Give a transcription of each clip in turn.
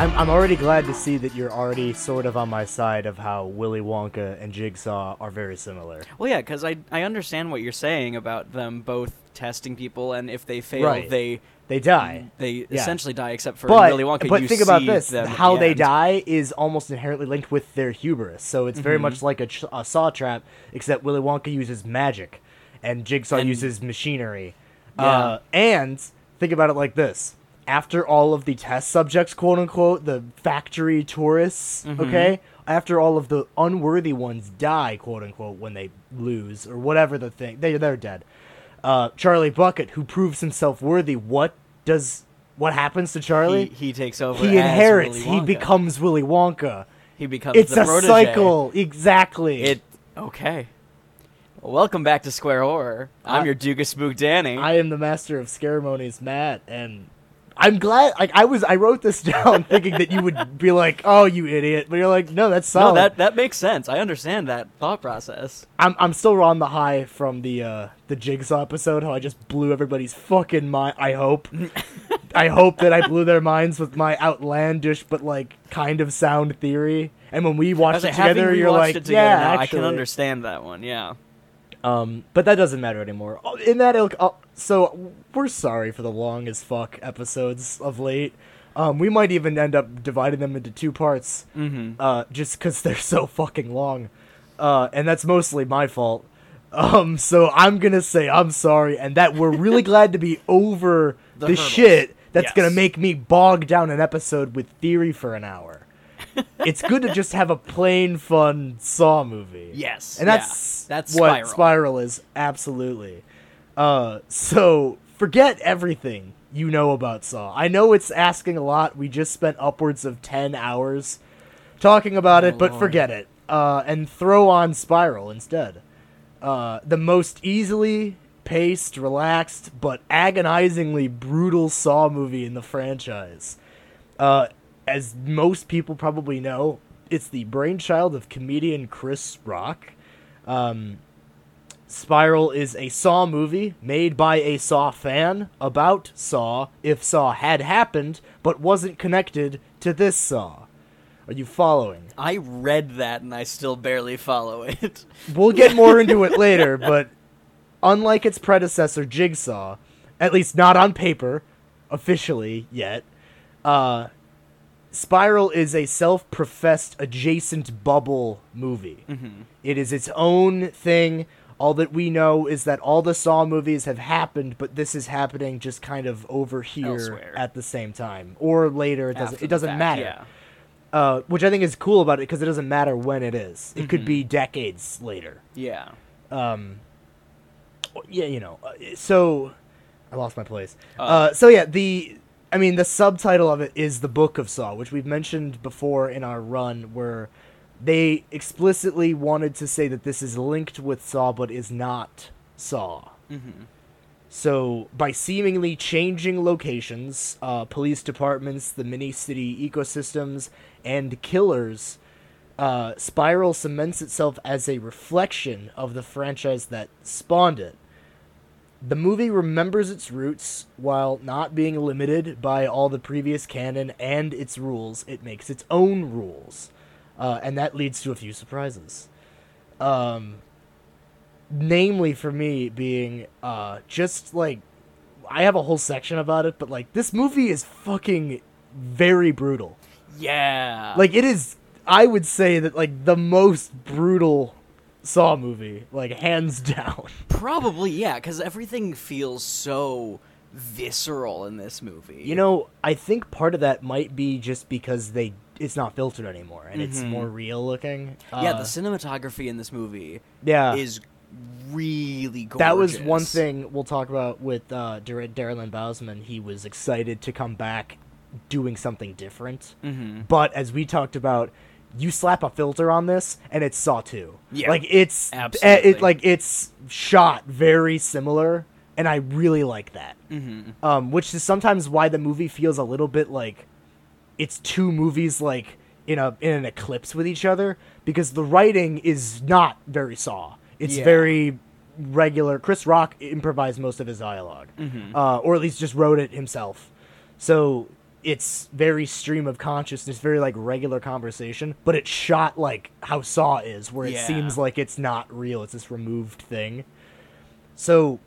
I'm, I'm already glad to see that you're already sort of on my side of how Willy Wonka and Jigsaw are very similar. Well, yeah, because I I understand what you're saying about them both testing people, and if they fail, Right. they They die. they Yeah. essentially die. Except for But, Willy Wonka, but you think about this: how the they end. die is almost inherently linked with their hubris. So it's very Mm-hmm. much like a, ch- a saw trap, except Willy Wonka uses magic, and Jigsaw And- uses machinery. Yeah. Uh, and think about it like this: after all of the test subjects, quote unquote, the factory tourists, Mm-hmm. okay, after all of the unworthy ones die, quote unquote, when they lose or whatever the thing, they they're dead. Uh, Charlie Bucket, who proves himself worthy, what does what happens to Charlie? He, he takes over. he inherits. He becomes Willy Wonka. He becomes. It's the a protege. cycle, exactly. It okay. Well, welcome back to Square Horror. I'm I- your Duke of Spook Danny. I am the master of ceremonies, Matt, and I'm glad. Like I was, I wrote this down thinking that you would be like, "Oh, you idiot," but you're like, "No, that's solid." no, that that makes sense. I understand that thought process. I'm I'm still on the high from the uh, the Jigsaw episode. How I just blew everybody's fucking mind. I hope. I hope that I blew their minds with my outlandish but like kind of sound theory. And when we watched like, it together, you're like, "Yeah, now, I can understand that one. Yeah. Um, but that doesn't matter anymore. Oh, In that ilk, oh, so we're sorry for the long as fuck episodes of late. Um, we might even end up dividing them into two parts, Mm-hmm. uh, just because they're so fucking long, uh, and that's mostly my fault. Um, so I'm gonna say I'm sorry, and that we're really glad to be over The the, shit that's gonna make me bog down an episode with theory for an hour. It's good to just have a plain, fun Saw movie. Yes. And yeah. that's that's what Spiral. Spiral is absolutely. Uh, so forget everything you know about Saw. I know it's asking a lot. We just spent upwards of ten hours talking about it, Oh, but Lord. forget it. Uh, and throw on Spiral instead. Uh, the most easily paced, relaxed, but agonizingly brutal Saw movie in the franchise. Uh, as most people probably know, it's the brainchild of comedian Chris Rock. Um, Spiral is a Saw movie made by a Saw fan about Saw if Saw had happened but wasn't connected to this Saw. Are you following? I read that and I still barely follow it. We'll get more into it later, but unlike its predecessor Jigsaw, at least not on paper, officially yet, uh, Spiral is a self-professed adjacent bubble movie. It is its own thing. All that we know is that all the Saw movies have happened, but this is happening just kind of over here Elsewhere. at the same time, or later. It doesn't. It doesn't fact, matter Yeah. uh, which I think is cool about it because it doesn't matter when it is. It Mm-hmm. could be decades later. Yeah. Um, yeah, you know. uh, So I lost my place. Uh. Uh, so yeah, the I mean the subtitle of it is the Book of Saw, which we've mentioned before in our run, where they explicitly wanted to say that this is linked with Saw, but is not Saw. Mm-hmm. So, by seemingly changing locations, uh, police departments, the mini city ecosystems, and killers, uh, Spiral cements itself as a reflection of the franchise that spawned it. The movie remembers its roots while not being limited by all the previous canon and its rules. It makes its own rules, uh, and that leads to a few surprises. Um, namely for me being uh just like I have a whole section about it, but like this movie is fucking very brutal. Yeah. Like it is I would say that like the most brutal Saw movie, like hands down. Probably, yeah, because everything feels so visceral in this movie. You know, I think part of that might be just because they it's not filtered anymore and it's Mhm. more real looking. yeah, Uh, the cinematography in this movie yeah. is really gorgeous. That was one thing we'll talk about with uh, Dar- Darren Bousman. He was excited to come back doing something different. Mm-hmm. But as we talked about, you slap a filter on this, and it's Saw Two. Yeah, like it's absolutely. It, like it's shot very similar, and I really like that. Mm-hmm. Um, which is sometimes why the movie feels a little bit like it's two movies like in a in an eclipse with each other because the writing is not very Saw. It's Yeah. very regular. Chris Rock improvised most of his dialogue, Mhm. uh, or at least just wrote it himself. So it's very stream of consciousness, very like regular conversation, but it's shot like how Saw is, where it Yeah. seems like it's not real, it's this removed thing. So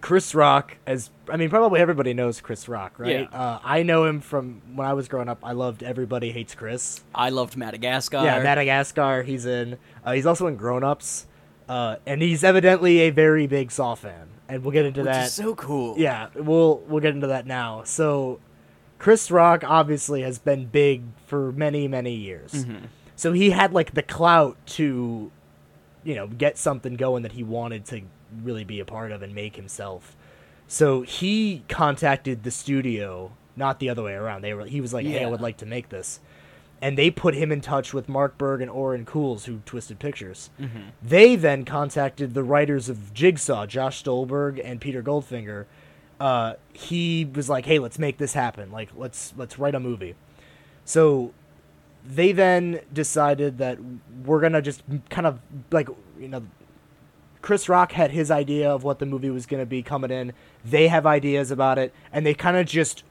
Chris Rock, as I mean, probably everybody knows Chris Rock, right? Yeah. Uh, I know him from when I was growing up. I loved Everybody Hates Chris. I loved Madagascar. Yeah, Madagascar. He's in. Uh, he's also in Grown Ups, uh, and he's evidently a very big Saw fan. And we'll get into which that. so cool. yeah, we'll we'll get into that now. So, Chris Rock obviously has been big for many many years. Mm-hmm. So he had like the clout to, you know, get something going that he wanted to really be a part of and make himself. So he contacted the studio, not the other way around. They were he was like, "Hey, I would like to make this." And they put him in touch with Mark Burg and Oren Koules, who Twisted Pictures. Mm-hmm. They then contacted the writers of Jigsaw, Josh Stolberg and Peter Goldfinger. Uh, he was like, "Hey, let's make this happen. Like, let's let's write a movie." So they then decided that we're gonna just kind of like you know Chris Rock had his idea of what the movie was gonna be coming in. They have ideas about it, and they kind of just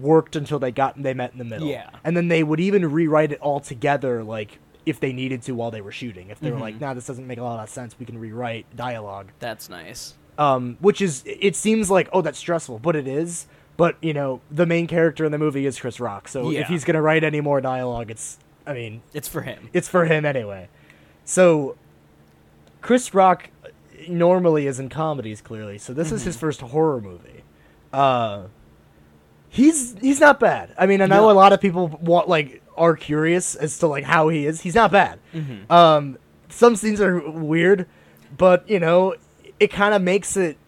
worked until they got they met in the middle. Yeah. and then they would even rewrite it all together, like if they needed to while they were shooting. If they were like, "Nah, this doesn't make a lot of sense. We can rewrite dialogue." That's nice. Um, which is it seems like oh that's stressful, but it is. But you know the main character in the movie is Chris Rock, so Yeah. if he's gonna write any more dialogue, it's I mean It's for him. it's for him anyway. So Chris Rock normally is in comedies clearly, so this is his first horror movie. Uh, he's he's not bad. I mean I know No. a lot of people want like are curious as to like how he is. He's not bad. Um, some scenes are weird, but you know it kind of makes it.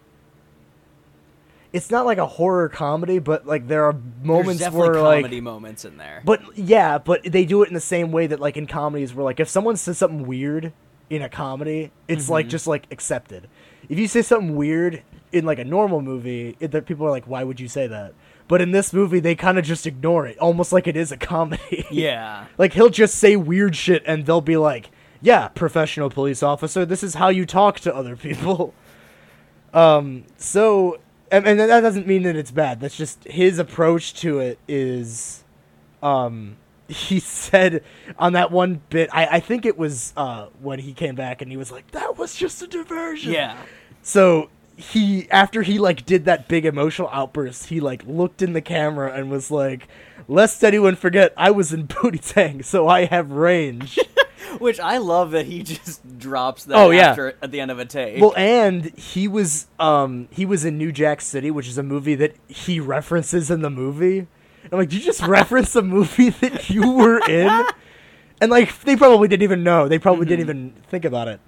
It's not like a horror comedy, but like there are moments There's definitely where like comedy moments in there. but yeah, but they do it in the same way that like in comedies where like if someone says something weird in a comedy, it's like mm-hmm. just like accepted. If you say something weird in like a normal movie, it, that people are like, why would you say that? But in this movie, they kind of just ignore it, almost like it is a comedy. yeah. like he'll just say weird shit, and they'll be like, "Yeah, professional police officer, this is how you talk to other people." Um, so, and, and that doesn't mean that it's bad. That's just his approach to it is, um, he said on that one bit, I, I think it was uh, when he came back and he was like, that was just a diversion. Yeah. So he, after he like did that big emotional outburst, he like looked in the camera and was like, lest anyone forget, I was in Pootie Tang, so I have range. Which I love that he just drops that Oh, yeah. after at the end of a take. Well, and he was um he was in New Jack City, which is a movie that he references in the movie. And I'm like, did you just reference a movie that you were in? And like, they probably didn't even know. They probably didn't even think about it.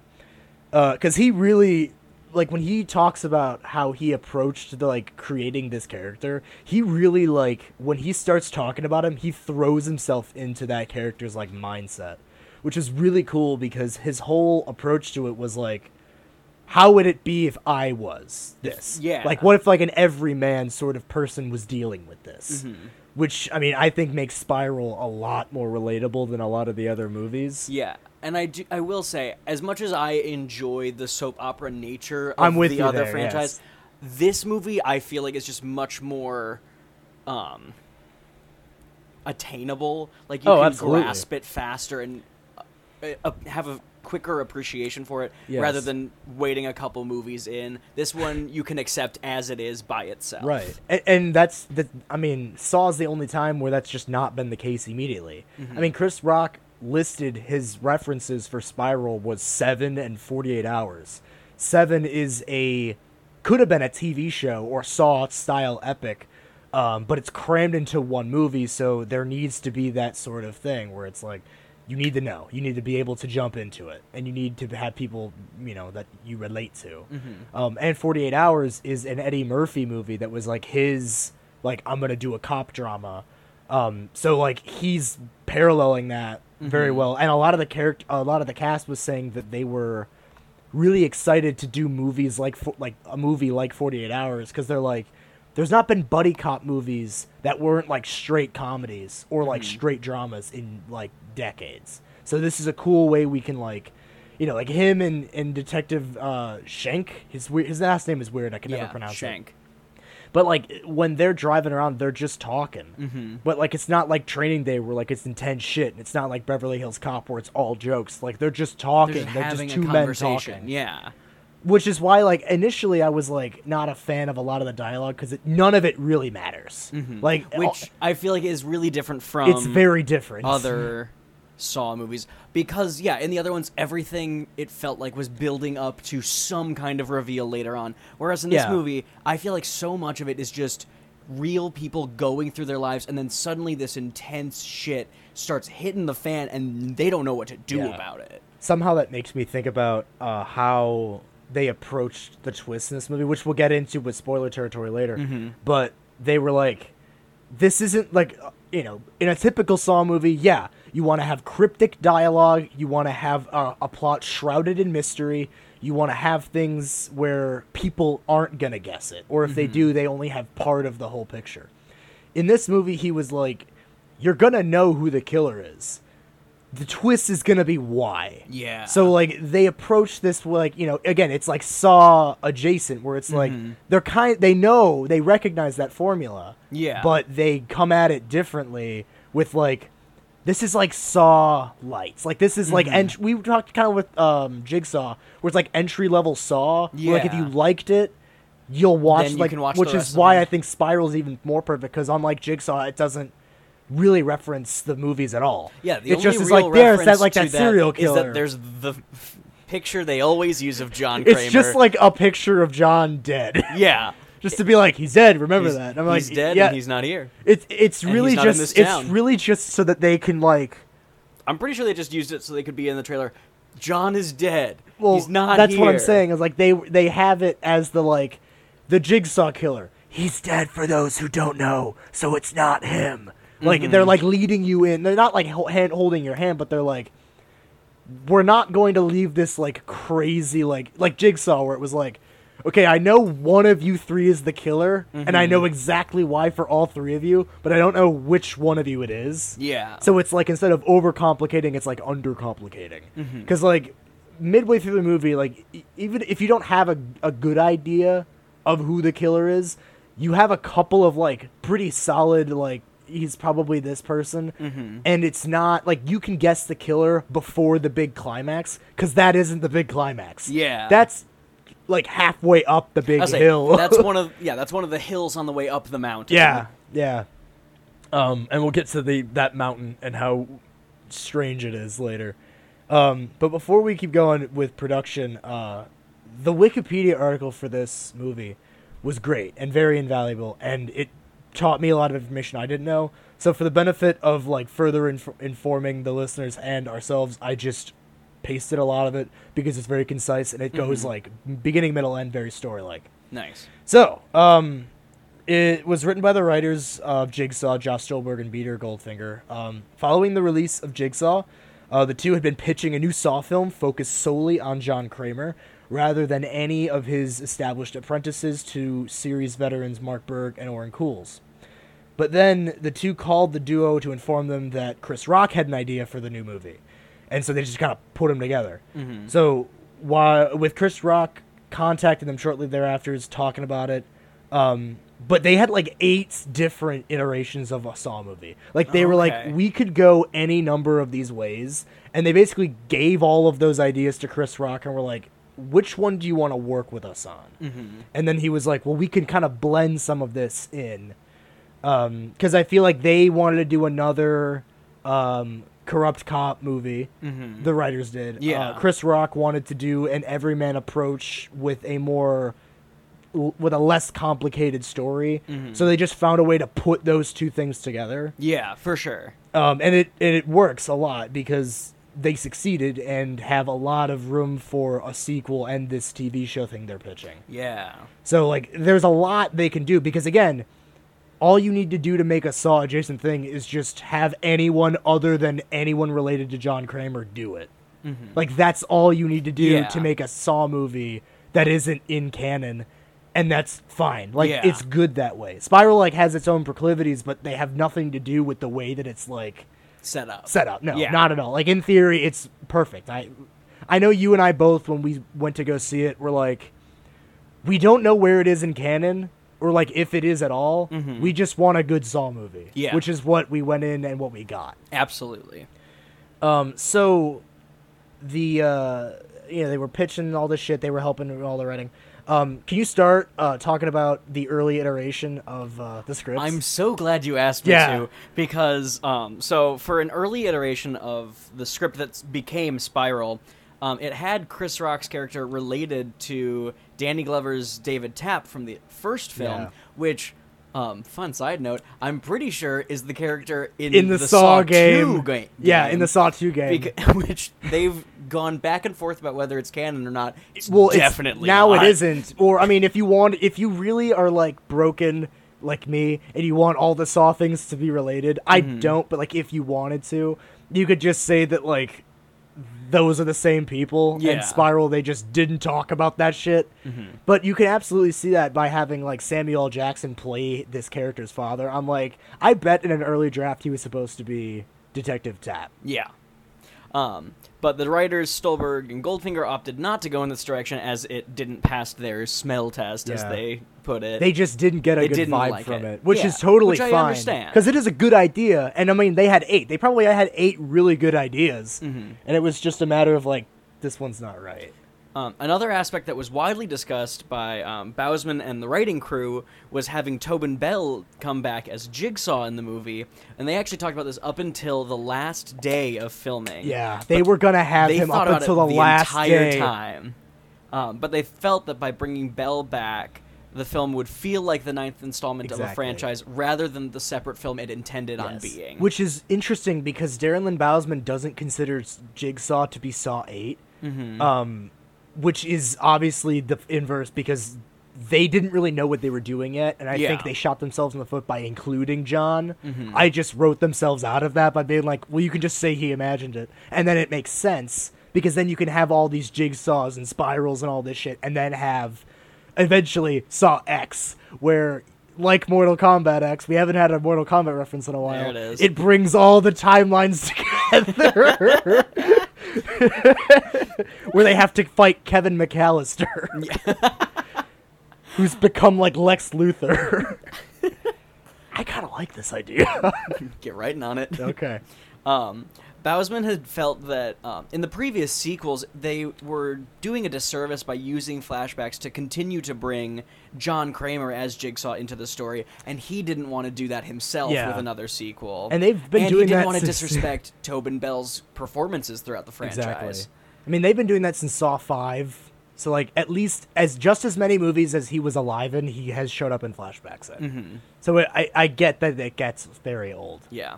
Because he really, like, when he talks about how he approached the like creating this character, he really like when he starts talking about him, he throws himself into that character's like mindset, which is really cool because his whole approach to it was like how would it be if I was this? Yeah. Like, what if like an everyman sort of person was dealing with this? Mm-hmm. Which I mean, I think makes Spiral a lot more relatable than a lot of the other movies. Yeah, and I do, I will say, as much as I enjoy the soap opera nature of I'm with the other there, franchise, this movie I feel like is just much more um attainable. Like you Oh, can absolutely. grasp it faster and uh, have a quicker appreciation for it Yes. rather than waiting a couple movies in. This one you can accept as it is by itself. Right, and, and that's the. I mean, Saw's the only time where that's just not been the case immediately. I mean, Chris Rock listed his references for Spiral was seven and forty eight hours. Seven is a could have been a TV show or Saw style epic, um, but it's crammed into one movie, so there needs to be that sort of thing where it's like you need to know, you need to be able to jump into it, and you need to have people you know that you relate to. Um, and Forty Eight Hours is an Eddie Murphy movie that was like his like I'm gonna do a cop drama. Um, so like he's paralleling that very well, and a lot of the character, a lot of the cast was saying that they were really excited to do movies like like a movie like 48 hours because they're like there's not been buddy cop movies that weren't like straight comedies or like straight dramas in like decades so this is a cool way we can like you know like him and and detective uh shank his his last name is weird i can Yeah, never pronounce it But like when they're driving around, they're just talking. Mm-hmm. But like it's not like Training Day where like it's intense shit. It's not like Beverly Hills Cop where it's all jokes. Like they're just talking. They're just They're just two men talking. Yeah. Which is why like initially I was like not a fan of a lot of the dialogue because none of it really matters. Like Mm-hmm. Which I feel like is really different from it's very different. other Saw movies because yeah, in the other ones everything it felt like was building up to some kind of reveal later on. Whereas in this Yeah. movie, I feel like so much of it is just real people going through their lives and then suddenly this intense shit starts hitting the fan and they don't know what to do Yeah. about it. somehow that makes me think about uh, how they approached the twist in this movie, which we'll get into with spoiler territory later. Mm-hmm. But they were like, this isn't like, uh, you know, in a typical Saw movie, yeah, you want to have cryptic dialogue, you want to have uh, a plot shrouded in mystery, you want to have things where people aren't going to guess it, or if they Mm-hmm. do, they only have part of the whole picture. In this movie, he was like, you're going to know who the killer is. The twist is going to be why. Yeah. So like they approach this like you know again it's like Saw adjacent where it's like Mhm. they're kind they know they recognize that formula Yeah. but they come at it differently with like this is like Saw lights like this is like Mhm. ent- we talked kind of with um Jigsaw where it's like entry level Saw where, like if you liked it you'll watch Then you like watch which is why. I think Spiral's even more perfect because unlike Jigsaw it doesn't really reference the movies at all Yeah, the it only just is real like there's that reference like to that serial is killer that there's the picture they always use of John Kramer. It's just like a picture of John dead. yeah, just to be like, he's dead. Remember he's, that? I'm he's like, dead yeah. and he's not here. it's it's and really he's just it's really just so that they can like. I'm pretty sure they just used it so they could be in the trailer. John is dead. Well, he's not. that's what I'm saying. Is like they they have it as the like, the jigsaw killer. He's dead for those who don't know, so it's not him. Like Mm-hmm. they're like leading you in. They're not like hand holding your hand, but they're like, we're not going to leave this like crazy like like jigsaw where it was like. Okay, I know one of you three is the killer, and I Mm-hmm. know exactly why for all three of you, but I don't know which one of you it is. Yeah. So it's like instead of overcomplicating, it's like undercomplicating. Mm-hmm. Because like midway through the movie, like e- even if you don't have a a good idea of who the killer is, you have a couple of like pretty solid like he's probably this person, Mm-hmm. and it's not like you can guess the killer before the big climax because that isn't the big climax. Yeah. that's like halfway up the big I like, hill. that's one of yeah, that's one of the hills on the way up the mountain. Yeah, yeah. Um, and we'll get to the that mountain and how strange it is later. Um, but before we keep going with production, uh, the Wikipedia article for this movie was great and very invaluable, and it taught me a lot of information I didn't know. So for the benefit of like further inf- informing the listeners and ourselves, I just pasted a lot of it because it's very concise and it goes like beginning, middle, end, very story like. Nice. So, um, it was written by the writers of Jigsaw, Josh Stolberg and Peter Goldfinger. Um, following the release of Jigsaw, uh, the two had been pitching a new Saw film focused solely on John Kramer, rather than any of his established apprentices to series veterans Mark Burg and Oren Koules. But then the two called the duo to inform them that Chris Rock had an idea for the new movie. And so they just kind of put them together. So while with Chris Rock contacting them shortly thereafter, is talking about it. Um, but they had like eight different iterations of a Saw movie. Like they were like, we could go any number of these ways, and they basically gave all of those ideas to Chris Rock and were like, which one do you want to work with us on? Mm-hmm. And then he was like, well, we can kind of blend some of this in, because I feel like they wanted to do another um, corrupt cop movie. Mhm. The writers did. Yeah. Uh, Chris Rock wanted to do an everyman approach with a more with a less complicated story. Mm-hmm. So they just found a way to put those two things together. Yeah, for sure. Um, and it and it works a lot because they succeeded and have a lot of room for a sequel and this TV show thing they're pitching. Yeah. So like there's a lot they can do because again, all you need to do to make a Saw adjacent thing is just have anyone other than anyone related to John Kramer do it. Mm-hmm. Like that's all you need to do Yeah. to make a Saw movie that isn't in canon. And that's fine. Like Yeah. it's good that way. Spiral like has its own proclivities, but they have nothing to do with the way that it's like Set up. set up. No, Yeah. not at all. Like in theory, it's perfect. I, I know you and I both when we went to go see it were like, we don't know where it is in canon, or like if it is at all, we just want a good Saw movie. Mm-hmm. Yeah. which is what we went in and what we got. Absolutely. Um, so the uh, you know they were pitching all this shit. They were helping with all the writing. Um, can you start uh, talking about the early iteration of uh, the scripts? I'm so glad you asked me Yeah. to because um, so for an early iteration of the script that became Spiral, um, it had Chris Rock's character related to Danny Glover's David Tapp from the first film, Yeah. which. Um, fun side note: I'm pretty sure is the character in, in the, Saw, game. 2 ga- Yeah, in the Saw Two game. beca- which they've gone back and forth about whether it's canon or not. It's well, it's- definitely now not. it isn't. Or I mean, if you want, if you really are like broken like me, and you want all the Saw things to be related, I Mm-hmm. don't. But like, if you wanted to, you could just say that like those are the same people. Yeah. And Spiral, they just didn't talk about that shit. But you can absolutely see that by having like Samuel Jackson play this character's father. I'm like, I bet in an early draft he was supposed to be Detective Tapp Yeah. Um, but the writers Stolberg and Goldfinger opted not to go in this direction as it didn't pass their smell test, as Yeah. they put it. They just didn't get a They good didn't vibe like from it. it, which Yeah, is totally which I fine. understand. because it is a good idea, and I mean they had eight. They probably had eight really good ideas, Mm-hmm. and it was just a matter of like this one's not right. Um, another aspect that was widely discussed by um, Bousman and the writing crew was having Tobin Bell come back as Jigsaw in the movie, and they actually talked about this up until the last day of filming. Yeah, they were gonna have him up until it the, last entire day. time. Um, but they felt that by bringing Bell back, the film would feel like the ninth installment of a franchise rather than the separate film it intended on being. Which is interesting because Darren Lynn Bousman doesn't consider Jigsaw to be Saw 8, Mm-hmm. um, which is obviously the inverse because they didn't really know what they were doing yet, and I think Yeah. Mm-hmm. they shot themselves in the foot by including John. I just wrote themselves out of that by being like, well, you can just say he imagined it, and then it makes sense because then you can have all these jigsaws and spirals and all this shit, and then have eventually Saw X, where like Mortal Kombat X, we haven't had a Mortal Kombat reference in a while. It brings all the timelines together. where they have to fight Kevin McAllister, who's become like Lex Luthor. I kind of like this idea. Get writing on it. okay. Um, Bousman had felt that um, in the previous sequels they were doing a disservice by using flashbacks to continue to bring John Kramer as Jigsaw into the story, and he didn't want to do that himself Yeah. with another sequel. And they've been doing that and doing he didn't that want to disrespect Tobin Bell's performances throughout the franchise. Exactly. I mean, they've been doing that since Saw Five. So like, at least as just as many movies as he was alive in, he has showed up in flashbacks in. Mm-hmm. So it, I I get that it gets very old. Yeah.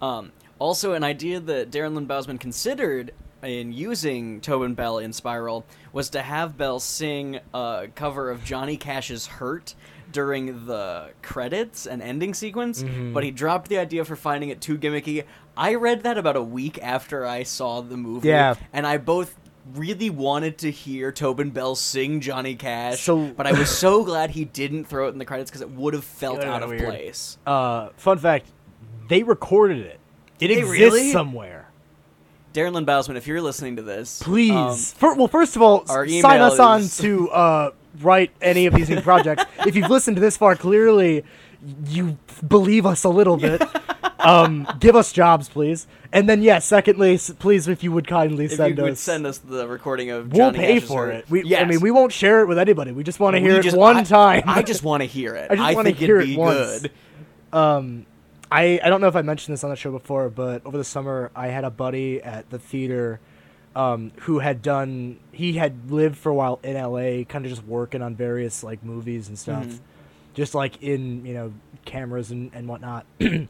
Um, also, an idea that Darren Lynn Bousman considered in using Tobin Bell in Spiral was to have Bell sing a cover of Johnny Cash's "Hurt" during the credits and ending sequence, Mm-hmm. but he dropped the idea for finding it too gimmicky. I read that about a week after I saw the movie, Yeah. and I both really wanted to hear Tobin Bell sing Johnny Cash, So- but I was so glad he didn't throw it in the credits because it would have felt out of weird. place. Uh, fun fact: they recorded it. It they exists really? somewhere. Darren Lynn Bousman, if you're listening to this, Please. um, Fir- well, first of all, sign us on to uh, write any of these new projects. if you've listened to this far, clearly you believe us a little bit. um, give us jobs, please. And then, yeah, secondly, please, if you would kindly if send you us, would send us the recording of we'll pay Cash's for it. We, I mean, we won't share it with anybody. We just want to hear it just- one I- time. I just want to hear it. I just wanna hear it'd it once. good. um, I, I don't know if I mentioned this on the show before, but over the summer I had a buddy at the theater um, who had done he had lived for a while in LA, kind of just working on various like movies and stuff, Mhm. just like in you know cameras and and whatnot. and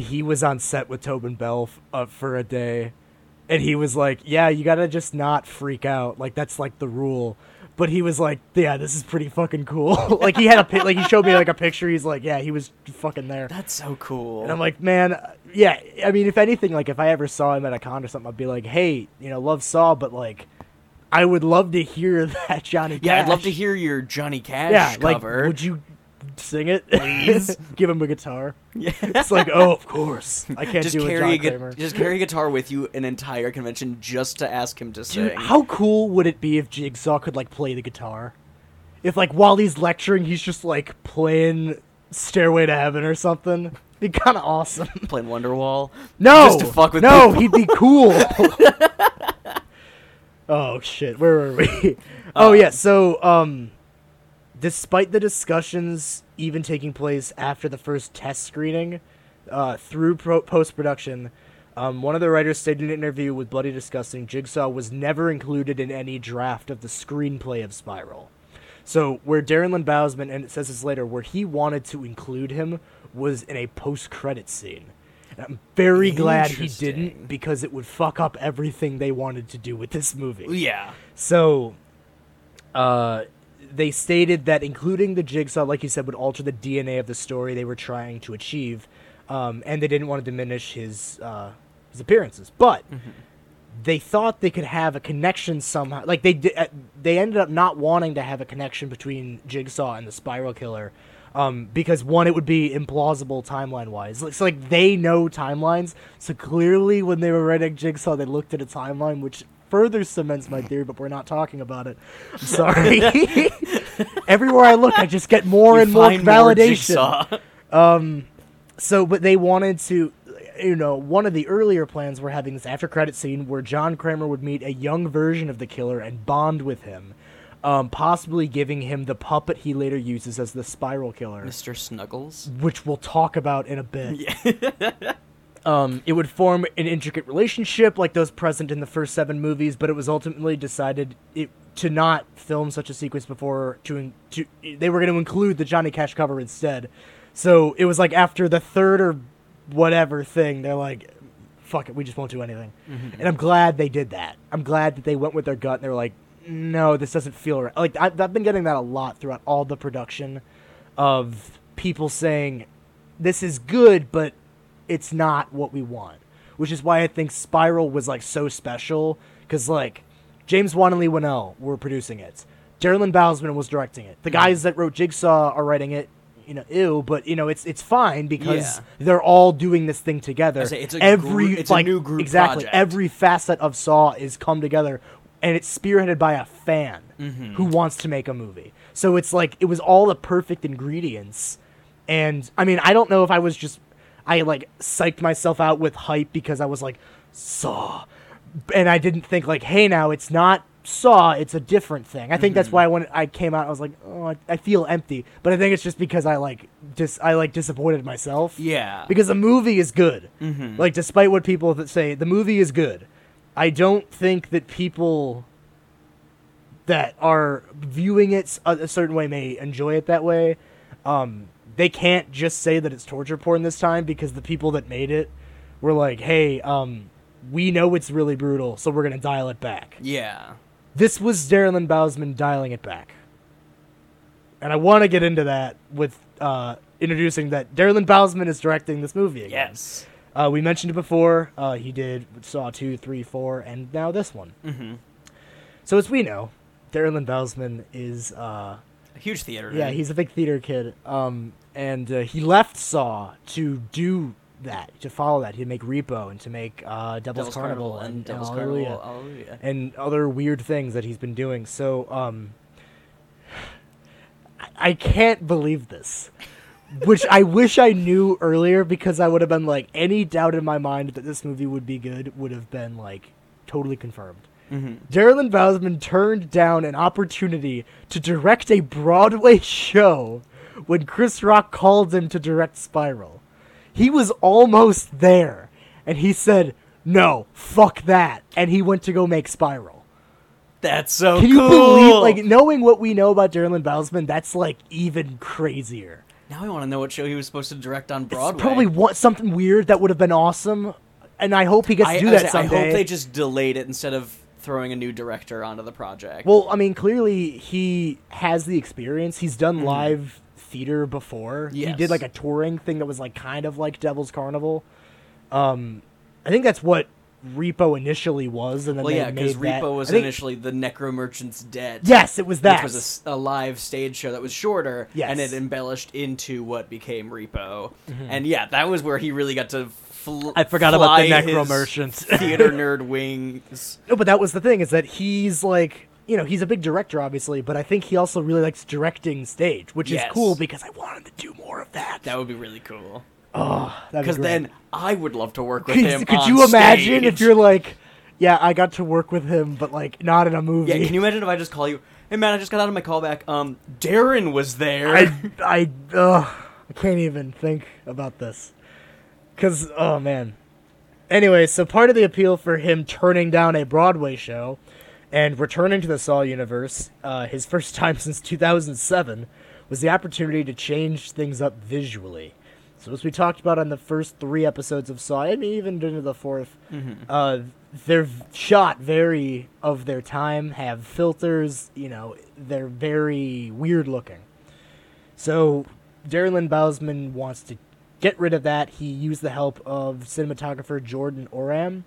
he was on set with Tobin Bell f- uh, for a day, and he was like, "Yeah, you gotta just not freak out. Like that's like the rule." But he was like, "Yeah, this is pretty fucking cool." like he had a pi- like he showed me like a picture. He's like, "Yeah, he was fucking there." That's so cool. And I'm like, man, yeah. I mean, if anything, like if I ever saw him at a con or something, I'd be like, hey, you know, love Saw, but like, I would love to hear that Johnny. yeah, I'd love to hear your Johnny Cash Yeah, like, cover. would you sing it, Please? Give him a guitar. yeah. It's like, oh, of course, I can't just do carry John a gu- Kramer. just carry a guitar with you an entire convention just to ask him to Dude, sing. how cool would it be if Jigsaw could like play the guitar? if like while he's lecturing, he's just like playing Stairway to Heaven or something. Be kind of awesome. Playing Wonderwall. No, Just to fuck with no, people. he'd be cool. oh shit, where were we? oh Uh, yeah, so um, despite the discussions even taking place after the first test screening, uh, through pro- post production, um, one of the writers stated in an interview with Bloody Disgusting, Jigsaw was never included in any draft of the screenplay of Spiral. So where Darren Lynn Bousman, and it says this later, where he wanted to include him was in a post-credit scene. And I'm very glad he didn't because it would fuck up everything they wanted to do with this movie. Yeah. So, uh, they stated that including the jigsaw, like you said, would alter the DNA of the story they were trying to achieve, um, and they didn't want to diminish his uh, his appearances. But they thought they could have a connection somehow. Like they di- uh, they ended up not wanting to have a connection between Jigsaw and the Spiral Killer. Um, because one, it would be implausible timeline wise. It's like they know timelines, so clearly when they were writing Jigsaw, they looked at a timeline, which further cements my theory. But we're not talking about it. I'm sorry. Everywhere I look, I just get more You and more find more validation. Jigsaw. So, but they wanted to, you know, one of the earlier plans were having this after credit scene where John Kramer would meet a young version of the killer and bond with him, um, possibly giving him the puppet he later uses as the Spiral Killer, Mr. Snuggles. which we'll talk about in a bit. Yeah. Um, it would form an intricate relationship like those present in the first seven movies, but it was ultimately decided it, to not film such a sequence before to, in- to they were going to include the Johnny Cash cover instead. So it was like after the third or whatever thing, they're like, "Fuck it, we just won't do anything." And I'm glad they did that. I'm glad that they went with their gut and they were like, "No, this doesn't feel right." Like I've, I've been getting that a lot throughout all the production of people saying, "This is good, but." It's not what we want. Which is why I think Spiral was like so special because like James Wan and Leigh Whannell were producing it. Darren Bousman was directing it. The guys that wrote Jigsaw are writing it. You know, ew, but you know it's it's fine because Yeah. they're all doing this thing together. Say, it's a every group- it's a new group exactly project. every facet of Saw is come together, and it's spearheaded by a fan Mm-hmm. who wants to make a movie. So it's like it was all the perfect ingredients, and I mean I don't know if I was just I like psyched myself out with hype because I was like Saw, and I didn't think like hey now it's not Saw it's a different thing. I think that's why when I came out I was like oh I, I feel empty, but I think it's just because I like dis I like disappointed myself Yeah. because the movie is good. Mm-hmm. Like, despite what people that say, the movie is good. I don't think that people that are viewing it a, a certain way may enjoy it that way. Um, they can't just say that it's torture porn this time because the people that made it were like, "Hey, um, we know it's really brutal, so we're gonna dial it back." yeah. This was Darren Bousman dialing it back. And I want to get into that with uh, introducing that Darren Bousman is directing this movie again. Yes. Uh, we mentioned it before. Uh, he did Saw 2, 3, 4, and now this one. Mm-hmm. So as we know, Darren Bousman is, uh, A huge theater. yeah, nerd. he's a big theater kid. Um, and uh, he left Saw to do that, to follow that. He'd make Repo and to make uh, Devil's, Devil's Carnival, Carnival and, and Carnival. Hallelujah. and other weird things that he's been doing. So, um, I- I can't believe this. Which I wish I knew earlier because I would have been like, any doubt in my mind that this movie would be good would have been like totally confirmed. Mm-hmm. Darren Bousman turned down an opportunity to direct a Broadway show when Chris Rock called him to direct Spiral. He was almost there, and he said, "No, fuck that," and he went to go make Spiral. That's so Can you cool. believe, like, knowing what we know about Darren Bousman, that's like even crazier. now I want to know what show he was supposed to direct on Broadway. It's probably what, something weird that would have been awesome, and I hope he gets I, to do I that say, I someday. hope they just delayed it instead of throwing a new director onto the project. Well, I mean, clearly he has the experience. He's done mm-hmm. live theater before. He Mm-hmm. Did like a touring thing that was like kind of like Devil's Carnival. Um, I think that's what Repo initially was, and then well, yeah, because Repo was think- initially the Necro Merchant's Debt. Yes, it was that. Which was a live stage show that was shorter, Yes. and it embellished into what became Repo. And yeah, that was where he really got to. Fl- I forgot about the Necro Merchants. theater nerd wings. No, but that was the thing is that he's like you know, he's a big director, obviously, but I think he also really likes directing stage, which Yes. is cool because I want him to do more of that. That would be really cool. oh, Because then I would love to work with him. could you imagine if you're like, yeah, I got to work with him, but like not in a movie. Yeah, can you imagine if I just call you? Hey man, I just got out of my callback. Um, Darren was there. I I ugh, I can't even think about this. Cause oh man. Anyway, so part of the appeal for him turning down a Broadway show and returning to the Saw universe, uh, his first time since 2007, was the opportunity to change things up visually. So as we talked about on the first three episodes of Saw, and even into the 4th uh, they're shot very of their time, have filters, you know, they're very weird looking. So Darren Lynn Bousman wants to get rid of that. He used the help of cinematographer Jordan Oram.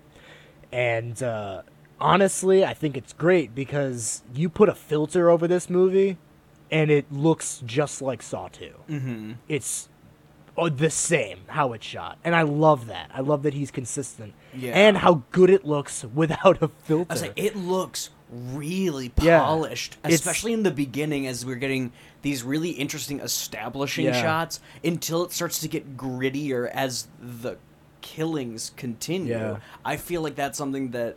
And uh, honestly, I think it's great because you put a filter over this movie and it looks just like Saw 2. mm-hmm. It's uh, the same how it's shot. And I love that. I love that he's consistent. Yeah. And how good it looks without a filter. I was like, it looks really polished, It's- especially in the beginning as we're getting these really interesting establishing Yeah. shots until it starts to get grittier as the killings continue. Yeah. I feel like that's something that ha-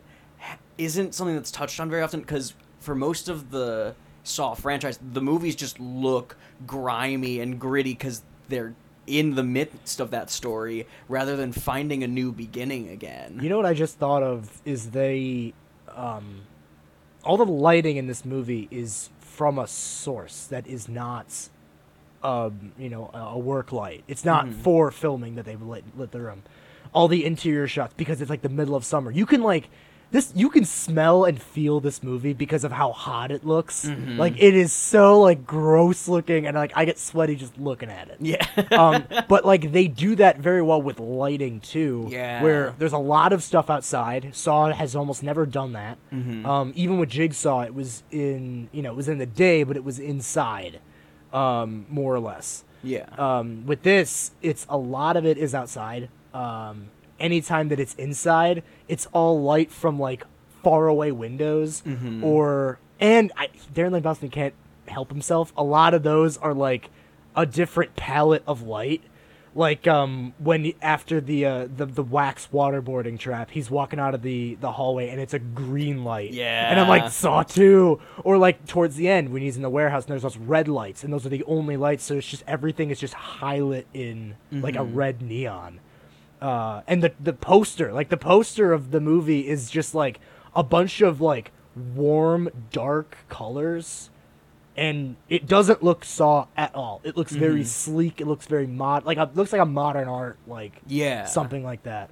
isn't something that's touched on very often because for most of the Saw franchise, the movies just look grimy and gritty because they're in the midst of that story rather than finding a new beginning again. You know what I just thought of is they, um, all the lighting in this movie is from a source that is not, um, you know, a, work light. It's not Mhm. for filming that they've lit, lit the room. All the interior shots because it's like the middle of summer. You can like this. You can smell and feel this movie because of how hot it looks. Mhm. Like it is so like gross looking, and like I get sweaty just looking at it yeah. um, but like they do that very well with lighting too. Yeah. Where there's a lot of stuff outside. Saw has almost never done that. Mhm. Um, even with Jigsaw, it was in you know it was in the day, but it was inside, um, more or less. yeah. Um, with this, it's a lot of it is outside. Um, anytime that it's inside, it's all light from like far away windows Mhm. or and I, Darren Lynn Bousman can't help himself. A lot of those are like a different palette of light. Like um when after the uh the the wax waterboarding trap, he's walking out of the the hallway and it's a green light. Yeah, and I'm like saw two. Or like towards the end when he's in the warehouse and there's those red lights and those are the only lights, so it's just everything is just highlit in like a Mhm. red neon. Uh and the the poster, like the poster of the movie is just like a bunch of like warm dark colors and it doesn't look saw at all. It looks very Mhm. sleek. It looks very mod, like it looks like a modern art, like Yeah. something like that.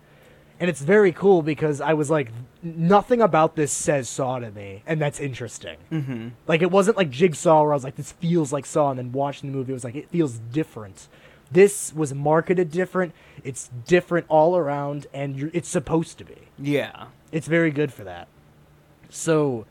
And it's very cool because I was like, nothing about this says Saw to me, and that's interesting. Mm-hmm. Like it wasn't like Jigsaw where I was like, this feels like Saw, and then watching the movie, it was like, it feels different. This was marketed different. It's different all around, and you're, it's supposed to be. Yeah. It's very good for that. So,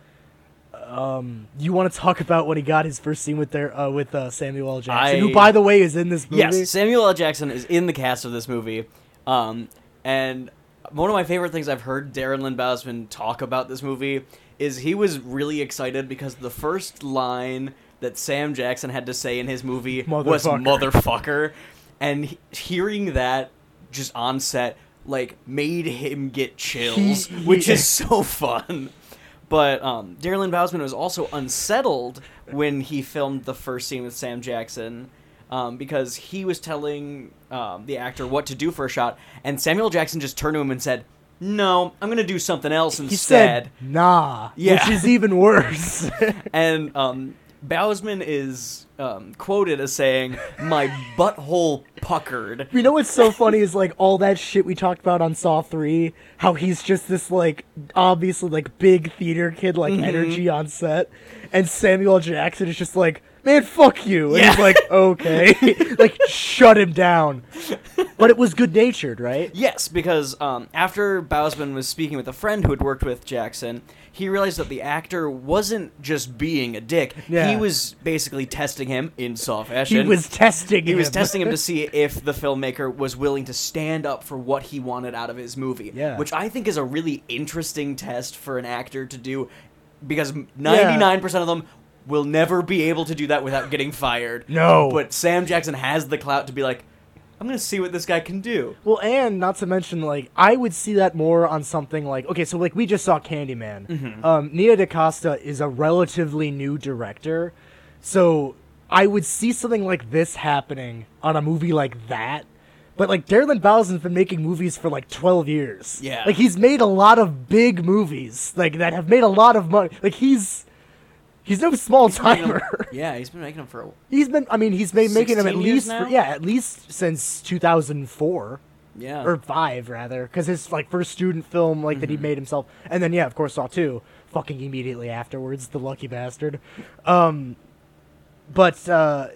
um, you want to talk about when he got his first scene with their uh, with uh, Samuel L. Jackson, who, by the way, is in this movie. Yes, Samuel L. Jackson is in the cast of this movie. Um, and one of my favorite things I've heard Darren Lynn Bousman talk about this movie is he was really excited because the first line that Sam Jackson had to say in his movie was Motherfucker. And he- hearing that just on set like made him get chills, He- which yeah. is so fun. But um, Darren Lynn Bousman was also unsettled when he filmed the first scene with Sam Jackson um, because he was telling um, the actor what to do for a shot, and Samuel Jackson just turned to him and said, "No, I'm going to do something else he instead." said, "Nah," Yeah. which is even worse. and um, Bousman is um, quoted as saying, "My butthole puckered." You know what's so funny is like all that shit we talked about on Saw 3, how he's just this like obviously like big theater kid like Mm-hmm. energy on set and Samuel Jackson is just like, "Man, fuck you." And Yeah. he's like, "Okay." like shut him down. But it was good-natured, right? Yes, because um, after Bousman was speaking with a friend who had worked with Jackson, he realized that the actor wasn't just being a dick. Yeah. He was basically testing him in He fashion. was testing He was testing him to see if the filmmaker was willing to stand up for what he wanted out of his movie. Yeah. Which I think is a really interesting test for an actor to do because 99% of them will never be able to do that without getting fired. No. But Sam Jackson has the clout to be like, I'm going to see what this guy can do. Well, and not to mention, like, I would see that more on something like, okay, so, like, we just saw Candyman. Mm-hmm. Um, Nia DaCosta is a relatively new director, so I would see something like this happening on a movie like that. But, like, Darren Bousman's been making movies for, like, 12 years. Yeah. Like, he's made a lot of big movies, like, that have made a lot of money. Like, he's. He's no small timer. Yeah, he's been making them for a He's been. I mean, he's been making them at least. For, yeah, at least since 2004 Yeah. or five rather, because his like first student film like that he made himself, and then yeah, of course, saw two. Fucking immediately afterwards, the lucky bastard. Um, but uh,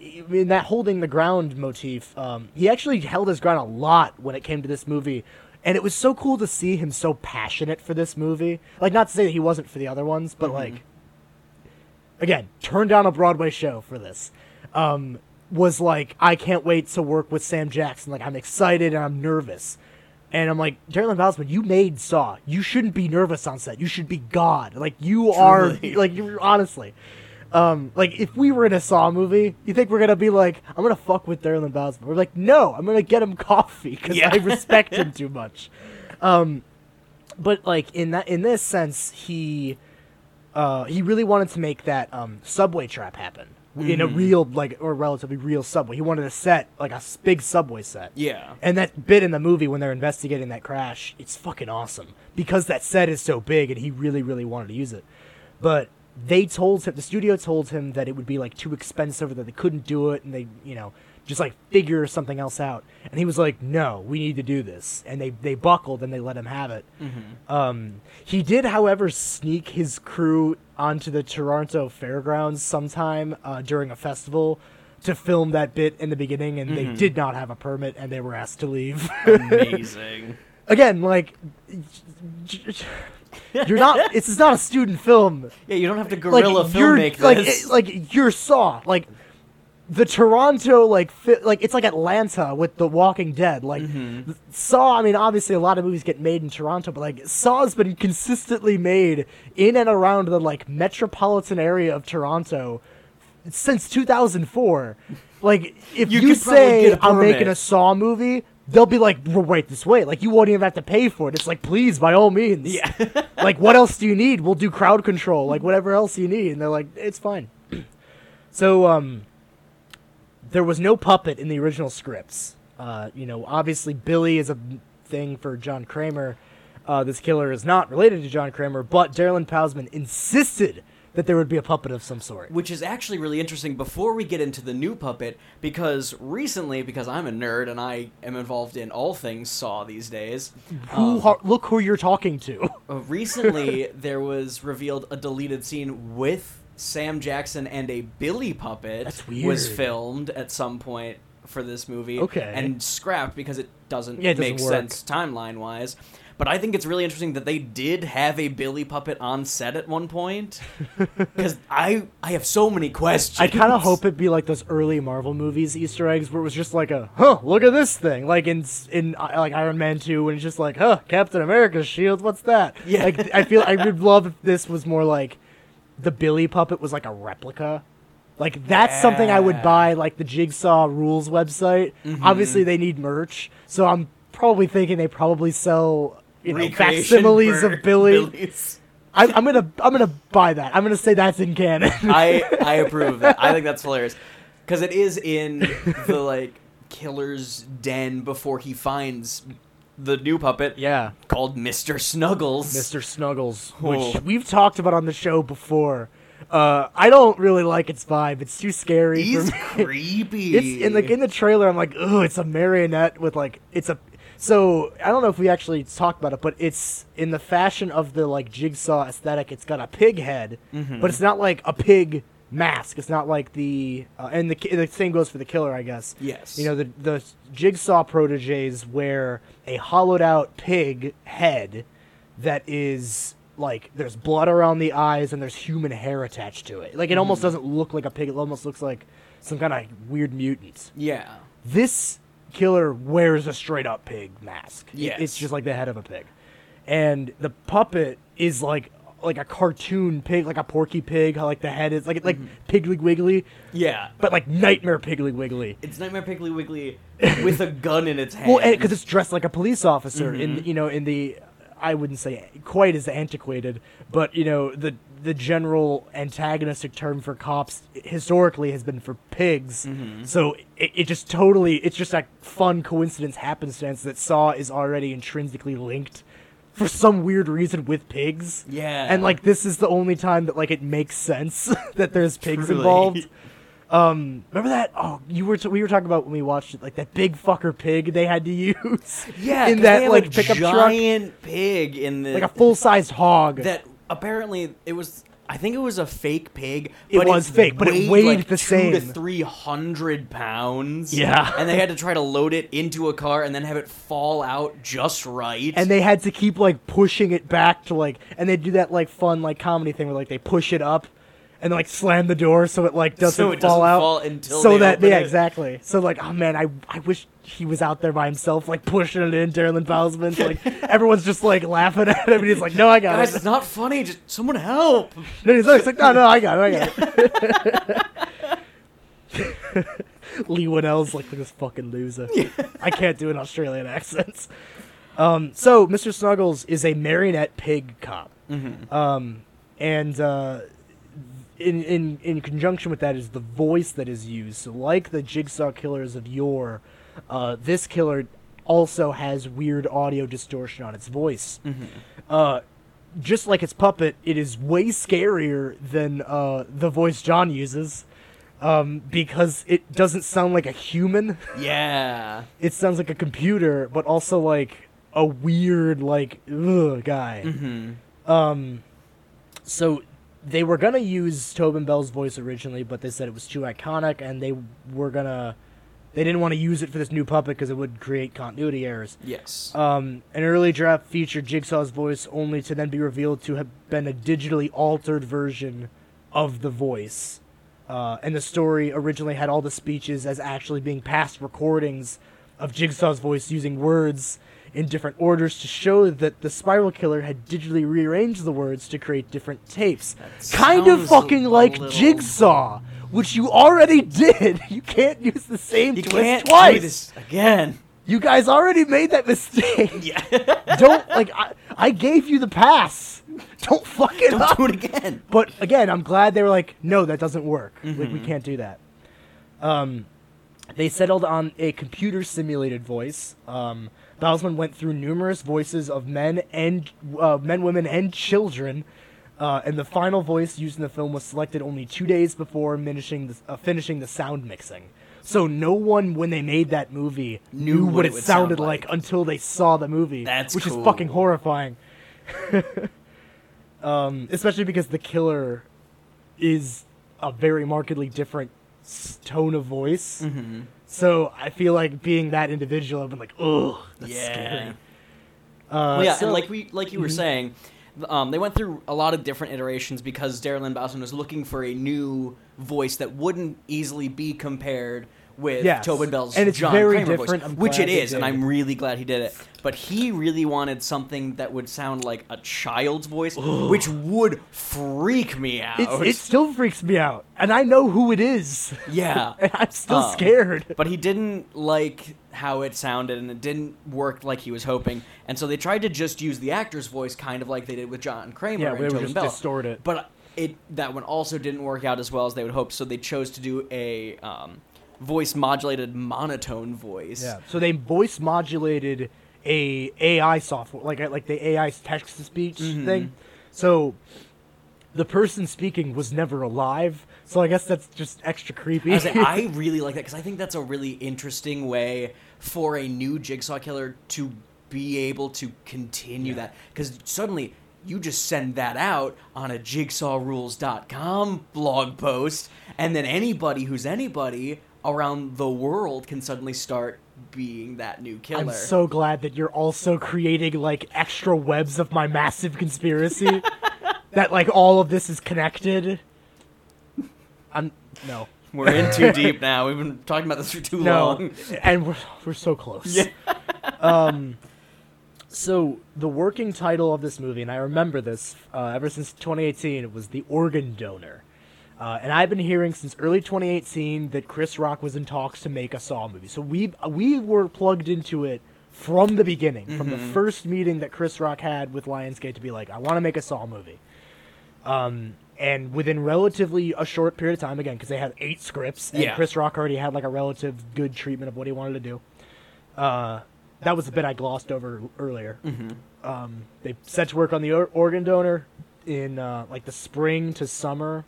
in that holding the ground motif, um, he actually held his ground a lot when it came to this movie. And it was so cool to see him so passionate for this movie. Like, not to say that he wasn't for the other ones, but like, again, turned down a Broadway show for this. Um, was like, I can't wait to work with Sam Jackson. Like, I'm excited and I'm nervous. And I'm like, Darren Bousman, you made Saw. You shouldn't be nervous on set. You should be God. Like, you are, like, you're honestly. Um, like, if we were in a Saw movie, you think we're gonna be like, I'm gonna fuck with Darren Bousman? We're like, no, I'm gonna get him coffee because Yeah. I respect him too much. Um, but like in that in this sense, he uh, he really wanted to make that um, subway trap happen in a real like or relatively real subway. He wanted a set like a big subway set. Yeah. And that bit in the movie when they're investigating that crash, it's fucking awesome because that set is so big and he really really wanted to use it. But they told him the studio told him that it would be like too expensive or that they couldn't do it and they, you know, just like figure something else out. And he was like, "No, we need to do this." And they they buckled and they let him have it. Um, he did, however, sneak his crew onto the Toronto Fairgrounds sometime uh, during a festival to film that bit in the beginning, and they did not have a permit and they were asked to leave. Amazing. Again, like you're not. It's not a student film. yeah, you don't have to Like guerrilla film make like this. it- like you're Saw like. The Toronto like fi- like it's like Atlanta with The Walking Dead. Like Mm-hmm. Saw, I mean, obviously a lot of movies get made in Toronto, but like Saw's been consistently made in and around the like metropolitan area of Toronto since 2004. Like if You you, say I'm making a Saw movie, they'll be like, "We're right this way." Like you won't even have to pay for it. It's like, please, by all means. Yeah. like what else do you need? We'll do crowd control. Like whatever else you need. And they're like, it's fine. so um, there was no puppet in the original scripts. Uh, you know, obviously Billy is a thing for John Kramer. Uh, this killer is not related to John Kramer, but Darren Lynn Bousman insisted that there would be a puppet of some sort. Which is actually really interesting before we get into the new puppet, because recently, because I'm a nerd and I am involved in all things Saw these days, Who? har- look who you're talking to. uh, recently there was revealed a deleted scene with Sam Jackson and a Billy puppet was filmed at some point for this movie. Okay. And scrapped because it doesn't Yeah, it doesn't make sense timeline wise. But I think it's really interesting that they did have a Billy puppet on set at one point. Because I I have so many questions. I kind of hope it'd be like those early Marvel movies Easter eggs, where it was just like a, huh, look at this thing, like in in like Iron Man two, when it's just like, huh, Captain America's shield, what's that? Yeah. Like I feel I would love if this was more like the Billy puppet was like a replica. Like that's something I would buy, like the Jigsaw Rules website. Mm-hmm. Obviously, they need merch, so I'm probably thinking they probably sell you know Recreation facsimiles bird of Billy. Billies. I, I'm gonna I'm gonna buy that. I'm gonna say that's in canon. I I approve of that. I think that's hilarious because it is in the like killer's den before he finds the new puppet yeah. called Mr. Snuggles. Mr. Snuggles, Oh. which we've talked about on the show before. Uh, I don't really like its vibe. It's too scary. He's creepy. it's in like in the trailer. I'm like, oh, it's a marionette with like it's a. So I don't know if we actually talked about it, but it's in the fashion of the like jigsaw aesthetic. It's got a pig head, Mm-hmm. but it's not like a pig mask. It's not like the uh, and the the same goes for the killer, I guess. Yes. You know the the jigsaw proteges wear a hollowed out pig head that is like there's blood around the eyes and there's human hair attached to it. Like it almost doesn't look like a pig. It almost looks like some kind of weird mutant. yeah. This killer wears a straight up pig mask. Yes. It's just like the head of a pig. And the puppet is like like a cartoon pig, like a Porky Pig, how like the head is like like Mm-hmm. Piggly Wiggly, Yeah. but like Nightmare Piggly Wiggly. It's Nightmare Piggly Wiggly with a gun in its hand. Well, because it's dressed like a police officer in Mm-hmm. you know in the I wouldn't say quite as antiquated, but you know the the general antagonistic term for cops historically has been for pigs. Mm-hmm. So it, it just totally it's just a fun coincidence happenstance that Saw is already intrinsically linked for some weird reason with pigs. Yeah. And like this is the only time that like it makes sense that there's pigs Truly. involved. Um, remember that? Oh, you were t- we were talking about when we watched it, like that big fucker pig they had to use. yeah, in that like pickup truck, giant pig in the like a full sized hog. that apparently it was. I think it was a fake pig. It but was fake, but it weighed like the two to same. three hundred pounds. Yeah. and they had to try to load it into a car and then have it fall out just right. and they had to keep like pushing it back to like, and they do that like fun like comedy thing where like they push it up. And like slam the door so it like doesn't So it fall doesn't out. fall until so they that yeah it. exactly. So like oh man I I wish he was out there by himself like pushing it in. Darren Bousman like everyone's just like laughing at him and he's like no I got Guys, it. it's not funny. Just someone help. No, he's like, no, no, I got it, I got it. Leigh Whannell's like this fucking loser. I can't do an Australian accent. Um, so Mr. Snuggles is a marionette pig cop, um, and uh, in in in conjunction with that is the voice that is used. So, like the Jigsaw killers of yore, uh, this killer also has weird audio distortion on its voice. Uh, just like its puppet, it is way scarier than uh, the voice John uses, um, because it doesn't sound like a human. Yeah. it sounds like a computer, but also like a weird, like ugh, guy. Mm-hmm. Um, so they were gonna use Tobin Bell's voice originally, but they said it was too iconic, and they were gonna. They didn't want to use it for this new puppet because it would create continuity errors. Yes. Um, an early draft featured Jigsaw's voice, only to then be revealed to have been a digitally altered version of the voice. Uh, and the story originally had all the speeches as actually being past recordings of Jigsaw's voice using words in different orders to show that the Spiral Killer had digitally rearranged the words to create different tapes. That Kind of fucking like Jigsaw, which you already did. You can't use the same you twist can't twice. do this again. You guys already made that mistake. Yeah. Don't like I, I gave you the pass. Don't fuck it Don't up. do it again. But again, I'm glad they were like, no, that doesn't work. Like Mm-hmm. we can't do that. Um, they settled on a computer simulated voice. Um, Bousman went through numerous voices of men and uh, men, women, and children. Uh, and the final voice used in the film was selected only two days before finishing the, uh, finishing the sound mixing. So no one, when they made that movie, knew, what, it, would sounded sound like. like. until they saw the movie. That's which cool. is fucking horrifying. um, especially because the killer is a very markedly different tone of voice. Mm-hmm. So I feel like being that individual, I've been like, ugh, that's Yeah. scary. Uh, Well, yeah, so- and like we like you were saying, um, they went through a lot of different iterations because Darren Lynn Bousman was looking for a new voice that wouldn't easily be compared with Yes. Tobin Bell's And it's John very Kramer different. voice, which it is, and. I'm really glad he did it. But he really wanted something that would sound like a child's voice, which would freak me out. It's, it still freaks me out, and I know who it is, yeah. and I'm still Um, scared. But he didn't like how it sounded, and it didn't work like he was hoping. And so they tried to just use the actor's voice, kind of like they did with John Kramer Yeah, and they Tobin just Bell. distort it. But it that one also didn't work out as well as they would hope. So they chose to do a um, voice modulated monotone voice. Yeah. So they voice modulated a AI software, like like the AI text to speech Mm-hmm. thing. So the person speaking was never alive. So I guess that's just extra creepy. I, like, I really like that because I think that's a really interesting way for a new Jigsaw killer to be able to continue that. Because suddenly you just send that out on a jigsawrules.com blog post, and then anybody who's anybody around the world can suddenly start being that new killer. I'm so glad that you're also creating like extra webs of my massive conspiracy. that like all of this is connected. I'm no. We're in too deep now. We've been talking about this for too No, long. and we're we're so close. Yeah. um, So the working title of this movie, and I remember this uh, ever since 2018, it was The Organ Donor. Uh, and I've been hearing since early 2018 that Chris Rock was in talks to make a Saw movie. So we we were plugged into it from the beginning, from the first meeting that Chris Rock had with Lionsgate to be like, I want to make a Saw movie. Um, and within relatively a short period of time, again, because they had eight scripts, and Yeah. Chris Rock already had like a relative good treatment of what he wanted to do. Uh, that was the bit I glossed over earlier. Um, they set to work on the or- organ donor in uh, like the spring to summer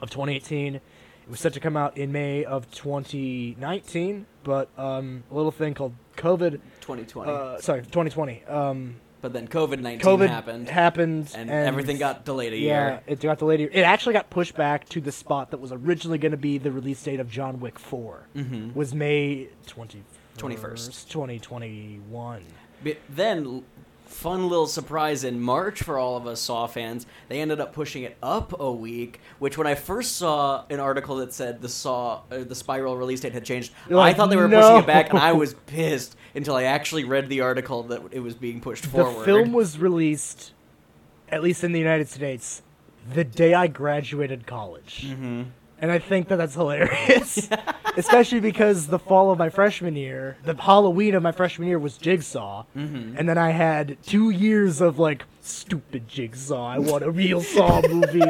of 2018. It was set to come out in May of 2019, but um, a little thing called COVID. 2020. Uh, sorry, 2020. Um, but then COVID 19 COVID happened. happened, and, everything got delayed a yeah, year. it got delayed. It actually got pushed back to the spot that was originally going to be the release date of John Wick 4. Mhm. Was May 21st, 21st. 2021. But then, fun little surprise in March for all of us Saw fans, they ended up pushing it up a week. Which, when I first saw an article that said the Saw, uh, the Spiral release date had changed, You're I thought they were pushing it back, and I was pissed until I actually read the article that it was being pushed forward. The film was released, at least in the United States, the day I graduated college. hmm And I think that that's hilarious. Especially because the fall of my freshman year, the Halloween of my freshman year was Jigsaw. Mhm. And then I had two years of like, stupid Jigsaw. I want a real Saw movie.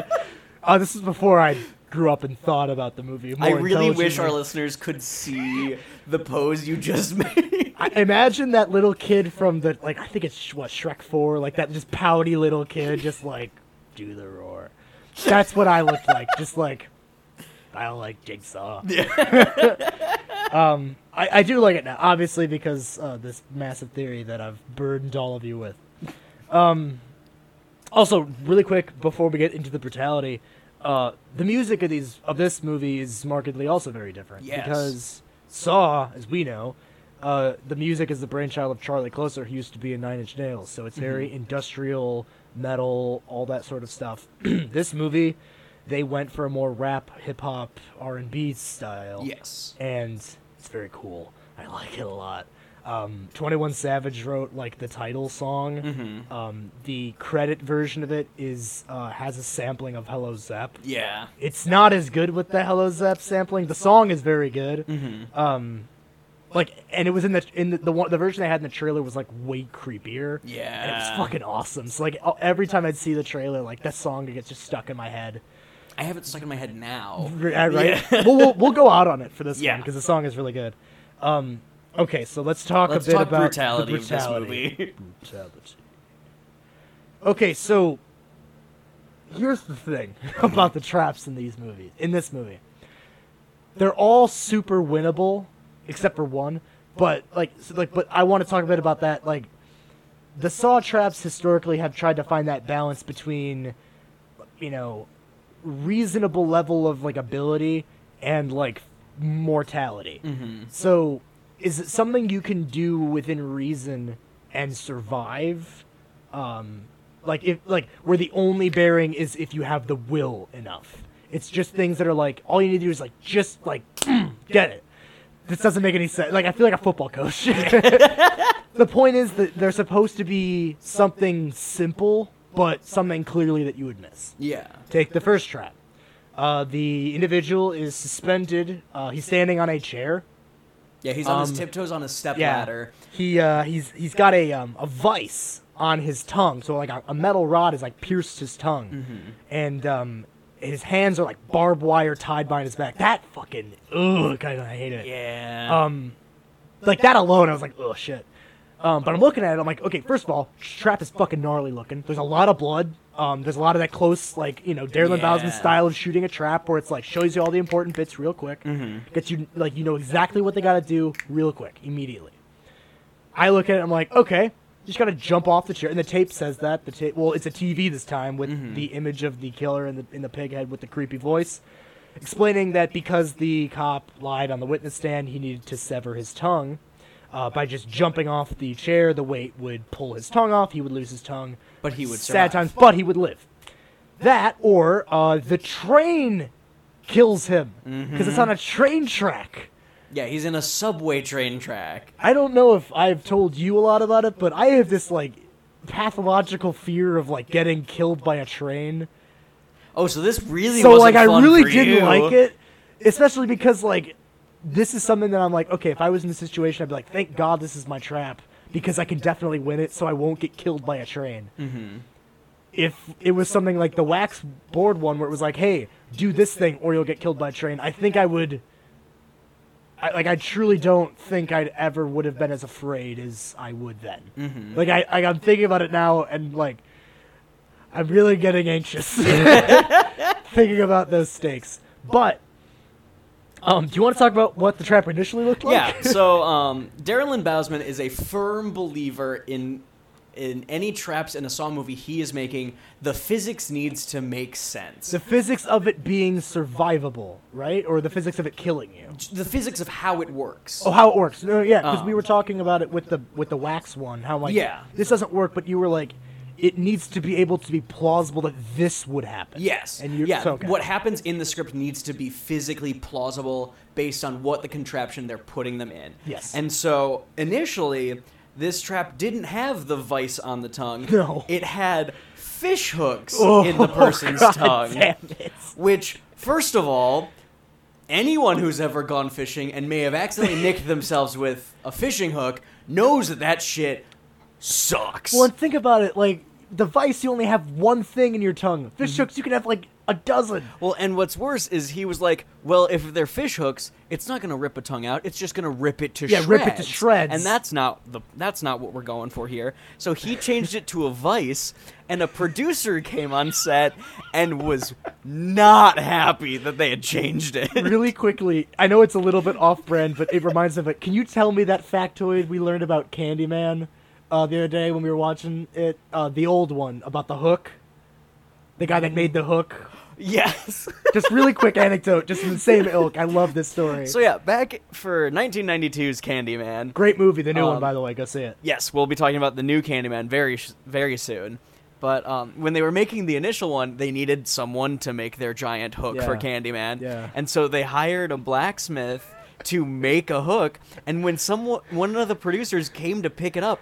Uh, this is before I grew up and thought about the movie. I really wish our listeners could see the pose you just made. I imagine that little kid from the like I think it's what Shrek Four, like that just pouty little kid, just like do the roar. That's what I looked like, just like I don't like Jigsaw. um, I, I do like it now, obviously because uh, this massive theory that I've burdened all of you with. Um, also, really quick before we get into the brutality, uh, the music of these of this movie is markedly also very different Yes. because Saw, as we know, uh, the music is the brainchild of Charlie Clouser, who used to be in Nine Inch Nails. So it's very industrial, metal, all that sort of stuff. this movie, they went for a more rap, hip hop, R and B style yes. and it's very cool. I like it a lot. Um, Twenty One Savage wrote like the title song. Mhm. Um, the credit version of it is uh, has a sampling of Hello Zep. Yeah. It's not as good with the Hello Zep sampling. The song is very good. Mm-hmm. Um, like, and it was in the in the the, one, the version I had in the trailer was like way creepier. Yeah. and it was fucking awesome. So like every time I'd see the trailer, like that song gets just stuck in my head. I have it stuck in my head now. Right, right? Yeah. we'll, we'll we'll go out on it for this one because the song is really good. Um, okay, so let's talk Let's a bit talk about brutality, the of this brutality. movie. Brutality. Okay, so here's the thing about the traps in these movies. In this movie, they're all super winnable, except for one. But like, so, like, but I want to talk a bit about that. Like, the saw traps historically have tried to find that balance between, you know, reasonable level of like ability and like mortality. mm-hmm. So, is it something you can do within reason and survive? Um, like if like where the only bearing is if you have the will enough. It's just things that are like all you need to do is like just like get it. This doesn't make any sense. Like I feel like a football coach. the point is that they're supposed to be something simple, but something clearly that you would miss. Yeah. Take the first trap. Uh, the individual is suspended. Uh, he's standing on a chair. Yeah, he's on his Um, tiptoes on a step Yeah. ladder. He uh, he's he's got a um, a vice on his tongue, so like a, a metal rod is like pierced his tongue, Mm-hmm. and um, his hands are like barbed wire tied behind his back. That fucking ugh, kind of I hate it. Yeah. Um, like that alone, I was like, oh shit. Um, but I'm looking at it, I'm like, okay, first of all, trap is fucking gnarly looking. There's a lot of blood. Um, there's a lot of that close, like you know, Darren Yeah. Bousman style of shooting a trap, where it's like shows you all the important bits real quick, Mhm. gets you like you know exactly what they got to do real quick, immediately. I look at it, I'm like, okay, just gotta jump off the chair, and the tape says that the tape. Well, it's a TV this time with Mhm. the image of the killer in the in the pig head with the creepy voice explaining that because the cop lied on the witness stand, he needed to sever his tongue. Uh, by just jumping off the chair, the weight would pull his tongue off. He would lose his tongue. But he would Sad survive. times, but he would live. That or uh, the train kills him because it's on a train track. Yeah, he's in a subway train track. I don't know if I've told you a lot about it, but I have this like pathological fear of like getting killed by a train. Oh, so this really so like I really didn't you. like it, especially because like this is something that I'm like, okay, if I was in this situation, I'd be like, thank God this is my trap because I can definitely win it, so I won't get killed by a train. Mm-hmm. If it was something like the wax board one, where it was like, hey, do this thing or you'll get killed by a train, I think I would. I, like I truly don't think I'd ever would have been as afraid as I would then. Mhm. Like I, I I'm thinking about it now and like I'm really getting anxious thinking about those stakes. But um, do you want to talk about what the trap initially looked like? Yeah, so um, Darren Lynn Bousman is a firm believer in in any traps in a Saw movie he is making. The physics needs to make sense. the physics of it being survivable, right? Or the physics of it killing you. The physics of how it works. Oh, how it works? No, yeah, because we Um, were talking about it with the with the wax one. How like Yeah. this doesn't work, but you were like, it needs to be able to be plausible that this would happen. Yes. and you yeah. so, okay. What happens in the script needs to be physically plausible based on what the contraption they're putting them in. Yes. And so initially, this trap didn't have the vice on the tongue. No. It had fish hooks Oh, in the person's God tongue. Which, first of all, anyone who's ever gone fishing and may have accidentally nicked themselves with a fishing hook knows that that shit sucks. Well, and think about it. Like the vice, you only have one thing in your tongue. Fish Mm-hmm. hooks, you can have like a dozen. Well, and what's worse is he was like, "Well, if they're fish hooks, it's not going to rip a tongue out. It's just going to rip it to Yeah, shreds." rip it to shreds. And that's not the that's not what we're going for here. So he changed it to a vice, and a producer came on set and was not happy that they had changed it. really quickly, I know it's a little bit off-brand, but it reminds me of it. Can you tell me that factoid we learned about Candyman uh, the other day when we were watching it? Uh, the old one about the hook. The guy that made the hook. yes. Just really quick anecdote, just in the same ilk. I love this story. So yeah, back for 1992's Candyman. Great movie, the new one, Um, by the way. Go see it. Yes, we'll be talking about the new Candyman very very soon. But um, when they were making the initial one, they needed someone to make their giant hook for Candyman. Yeah. And so they hired a blacksmith to make a hook. And when someone one of the producers came to pick it up,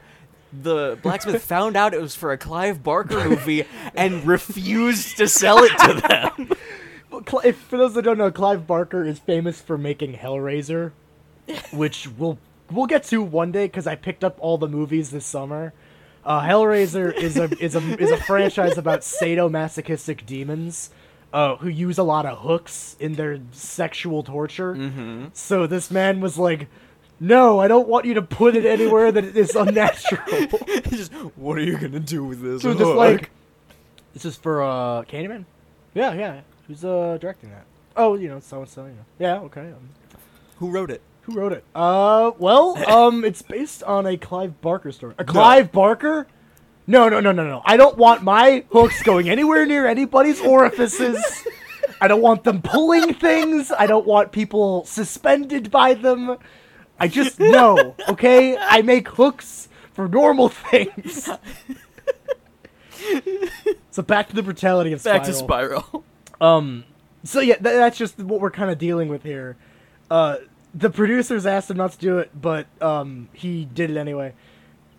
the blacksmith found out it was for a Clive Barker movie and refused to sell it to them. Well, If, for those that don't know, Clive Barker is famous for making Hellraiser, which we'll we'll get to one day because I picked up all the movies this summer. Uh, Hellraiser is a is a is a franchise about sadomasochistic demons uh, who use a lot of hooks in their sexual torture. Mm-hmm. So this man was like, "No, I don't want you to put it anywhere that it is unnatural." just, what are you gonna do with this? so just hook?" like, this is for uh, Candyman. Yeah, yeah. Who's uh directing that? Oh, you know, so and so. You know. Yeah, okay. Um, who wrote it? who wrote it? Uh, well, um, it's based on a Clive Barker story. A Clive Barker? No, no, no, no, no. I don't want my hooks going anywhere near anybody's orifices. I don't want them pulling things. I don't want people suspended by them. I just know, okay? I make hooks for normal things. so back to the brutality of Spiral. Back to Spiral. Um, so yeah, th- that's just what we're kind of dealing with here. Uh, the producers asked him not to do it, but um, he did it anyway.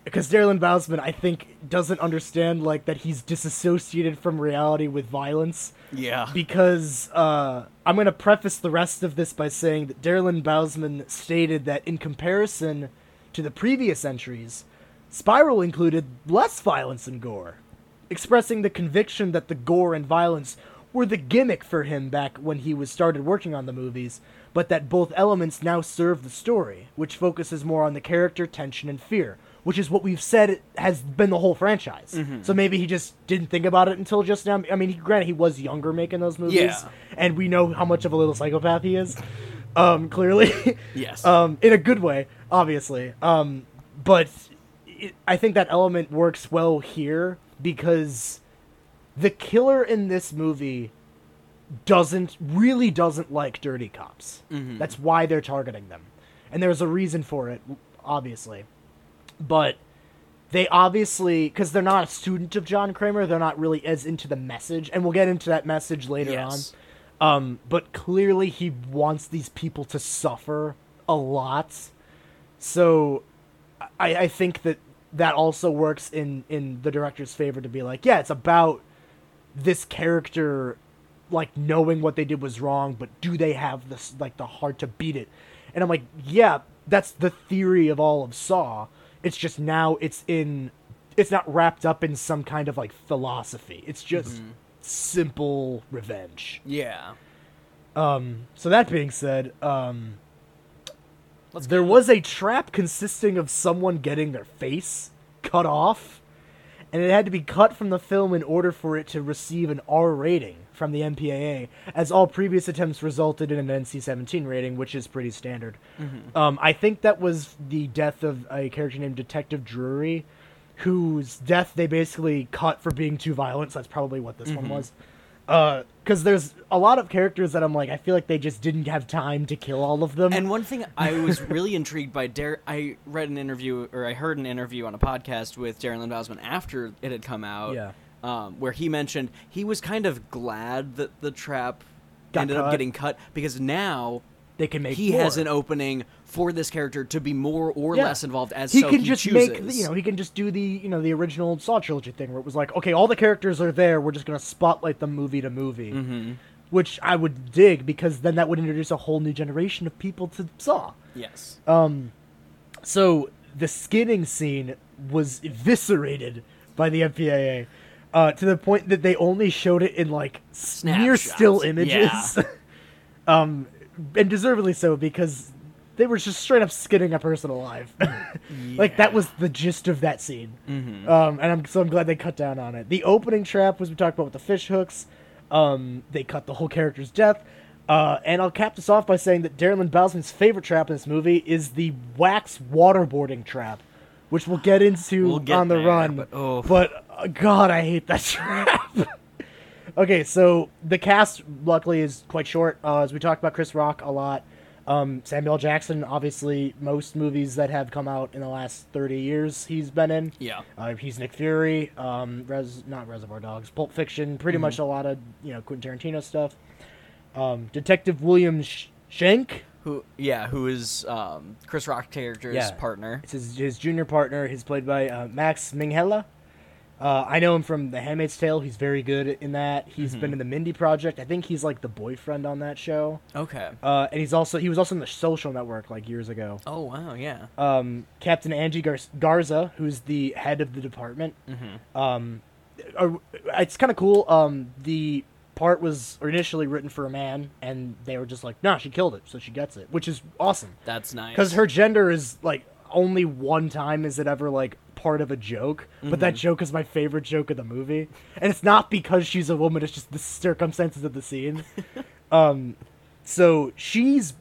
Because Darren Bousman, I think, doesn't understand like that he's disassociated from reality with violence. yeah. Because uh, I'm going to preface the rest of this by saying that Darren Bousman stated that in comparison to the previous entries, Spiral included less violence and gore, expressing the conviction that the gore and violence were the gimmick for him back when he was started working on the movies, but that both elements now serve the story, which focuses more on the character, tension, and fear, which is what we've said has been the whole franchise. So maybe he just didn't think about it until just now. I mean, he, granted, he was younger making those movies, Yeah. and we know how much of a little psychopath he is. Um, clearly, Yes. um, in a good way, obviously. Um, but it, I think that element works well here because the killer in this movie doesn't really doesn't like dirty cops. That's why they're targeting them, and there's a reason for it, obviously. But they obviously because they're not a student of John Kramer, they're not really as into the message, and we'll get into that message later Yes. on. Um, but clearly he wants these people to suffer a lot. So I, I think that that also works in in the director's favor to be like, yeah, it's about this character like knowing what they did was wrong, but do they have this like the heart to beat it? And I'm like, yeah, that's the theory of all of Saw. It's just now it's in it's not wrapped up in some kind of like philosophy. It's just simple revenge. Yeah. Um so that being said, um Let's there was a trap consisting of someone getting their face cut off, and it had to be cut from the film in order for it to receive an R rating from the MPAA, as all previous attempts resulted in an NC-17 rating, which is pretty standard. Mm-hmm. Um, I think that was the death of a character named Detective Drury, whose death they basically cut for being too violent. So that's probably what this one mm-hmm. was. Uh, because there's a lot of characters that I'm like, I feel like they just didn't have time to kill all of them. And one thing I was really intrigued by, Dar- I read an interview or I heard an interview on a podcast with Darren Lynn Bousman after it had come out, Yeah. Um, where he mentioned he was kind of glad that the trap Got ended cut. up getting cut because now they can make he more. has an opening for this character to be more or Yeah. less involved as he so can he just chooses. make you know he can just do the you know the original Saw trilogy thing where it was like okay all the characters are there we're just gonna spotlight them movie to movie, Mm-hmm. which I would dig because then that would introduce a whole new generation of people to Saw. yes. So the skinning scene was eviscerated by the MPAA uh, to the point that they only showed it in like s- near still images, Yeah. um, and deservedly so because they were just straight up skinning a person alive. Like that was the gist of that scene, um, and I'm so I'm glad they cut down on it. The opening trap was we talked about with the fish hooks. Um, they cut the whole character's death. Uh, and I'll cap this off by saying that Darren Lynn Bousman's favorite trap in this movie is the wax waterboarding trap, which we'll get into We'll get on the there, run. but, oh. But, uh, God, I hate that trap. okay, so the cast luckily is quite short. Uh, as we talked about Chris Rock a lot. Um, Samuel Jackson, obviously, most movies that have come out in the last 30 years, he's been in. Yeah. Uh, he's Nick Fury, um, Res- not Reservoir Dogs, Pulp Fiction, pretty much a lot of you know Quentin Tarantino stuff. Um, Detective William Sh- Who? Yeah. Who is um, Chris Rock character's Yeah. partner? it's his, his junior partner. He's played by uh, Max Minghella. Uh, I know him from The Handmaid's Tale. He's very good in that. He's been in the Mindy Project. I think he's like the boyfriend on that show. Okay. Uh, and he's also he was also in the Social Network like years ago. Oh wow. Yeah. um, Captain Angie Gar- Garza, who's the head of the department. Hmm. Um, uh, it's kind of cool. Um, the part was initially written for a man, and they were just like, "No, she killed it, so she gets it," which is awesome That's nice. because her gender is like only one time is it ever like part of a joke, but that joke is my favorite joke of the movie, and it's not because she's a woman; it's just the circumstances of the scene. um, so she's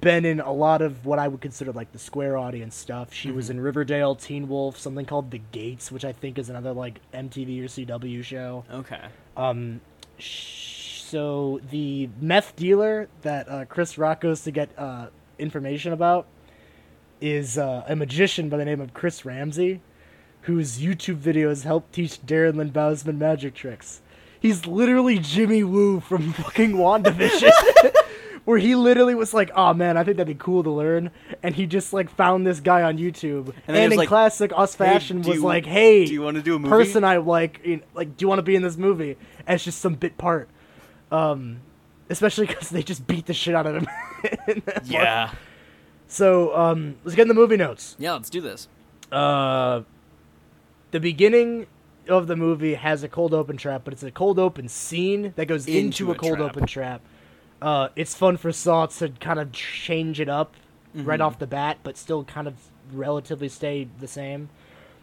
been in a lot of what I would consider like the square audience stuff. She was in Riverdale, Teen Wolf, something called The Gates, which I think is another like MTV or CW show. Okay. Um, so the meth dealer that uh, Chris Rock goes to get uh, information about is uh, a magician by the name of Chris Ramsey, whose YouTube videos help teach Darren Lynn Bousman magic tricks. He's literally Jimmy Woo from fucking WandaVision. Where he literally was like, "Oh man, I think that'd be cool to learn," and he just like found this guy on YouTube, And and, then he was in like, classic us fashion do was you- like, "Hey, do you wanna do a movie?" person I like, in, like, do you want to be in this movie?" And it's just some bit part, um, especially because they just beat the shit out of him. in that part. Yeah. So um, let's get in the movie notes. Yeah. Let's do this. Uh, the beginning of the movie has a cold open trap, but it's a cold open scene that goes into, Into a a cold trap. open trap. Uh, it's fun for Saw to kind of change it up Mm-hmm. right off the bat, but still kind of relatively stay the same.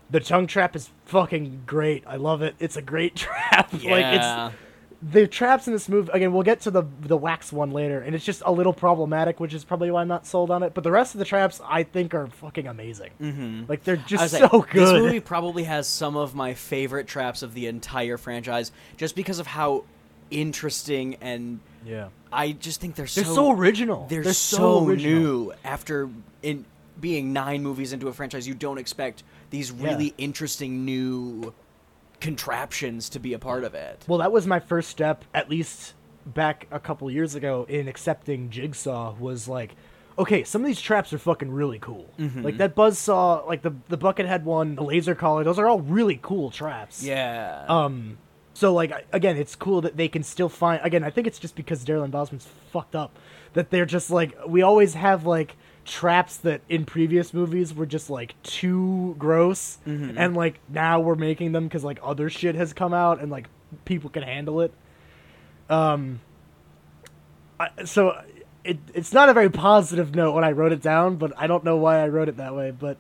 The tongue trap is fucking great. I love it. It's a great trap. like Yeah. it's the traps in this movie again we'll get to the the wax one later and it's just a little problematic which is probably why i'm not sold on it but the rest of the traps i think are fucking amazing mm-hmm. like they're just so like, good This movie probably has some of my favorite traps of the entire franchise, just because of how interesting and yeah I just think they're so they're so original They're, they're so, original. new. After in being nine movies into a franchise, you don't expect these Yeah. really interesting new contraptions to be a part of it. well that was my first step at least back a couple years ago in accepting jigsaw was like okay, some of these traps are fucking really cool. Like that buzz saw, like the the buckethead one, the laser collar. Those are all really cool traps. Yeah. Um, so like again, it's cool that they can still find. Again, I think it's just because Darren Bousman's fucked up that they're just like we always have like traps that in previous movies were just like too gross, and like now we're making them because like other shit has come out and like people can handle it. Um, I, so it it's not a very positive note when I wrote it down, but I don't know why I wrote it that way, but.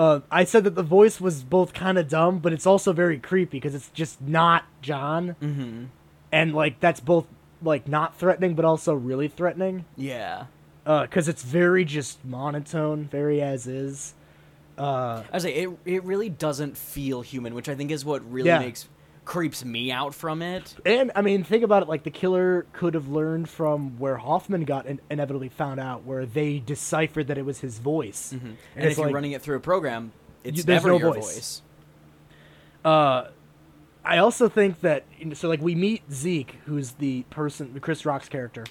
Uh, I said that the voice was both kind of dumb, but it's also very creepy because it's just not John, mm-hmm. and like that's both like not threatening, but also really threatening. Yeah. Because it's very just monotone, very as is. Uh, I was like, it it really doesn't feel human, which I think is what really Yeah. makes creeps me out from it. and I mean, think about it. Like the killer could have learned from where Hoffman got in- inevitably found out, where they deciphered that it was his voice. And, it's if you're running it through a program, it's You- never no your voice. voice. Uh, I also think that so like we meet Zeke, who's the person, the Chris Rock's character,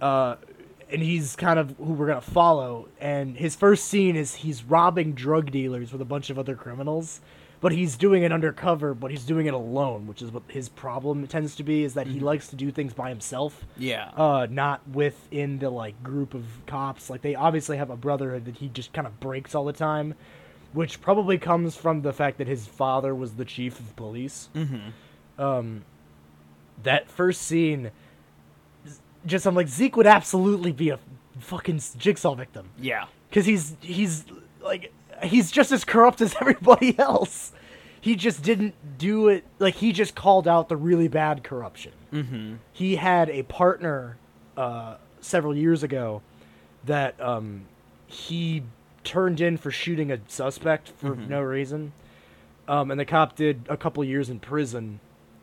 uh, and he's kind of who we're gonna follow. And his first scene is he's robbing drug dealers with a bunch of other criminals, but he's doing it undercover, but he's doing it alone, which is what his problem tends to be, is that he likes to do things by himself. Yeah. Uh, not within the like group of cops. Like they obviously have a brotherhood that he just kind of breaks all the time, which probably comes from the fact that his father was the chief of police. mm-hmm. Um, that first scene, just I'm like Zeke would absolutely be a fucking jigsaw victim Yeah. because he's he's like he's just as corrupt as everybody else. He just didn't do it like he just called out the really bad corruption. Mm-hmm. He had a partner uh, several years ago that um, he turned in for shooting a suspect for Mhm. no reason, um, and the cop did a couple years in prison.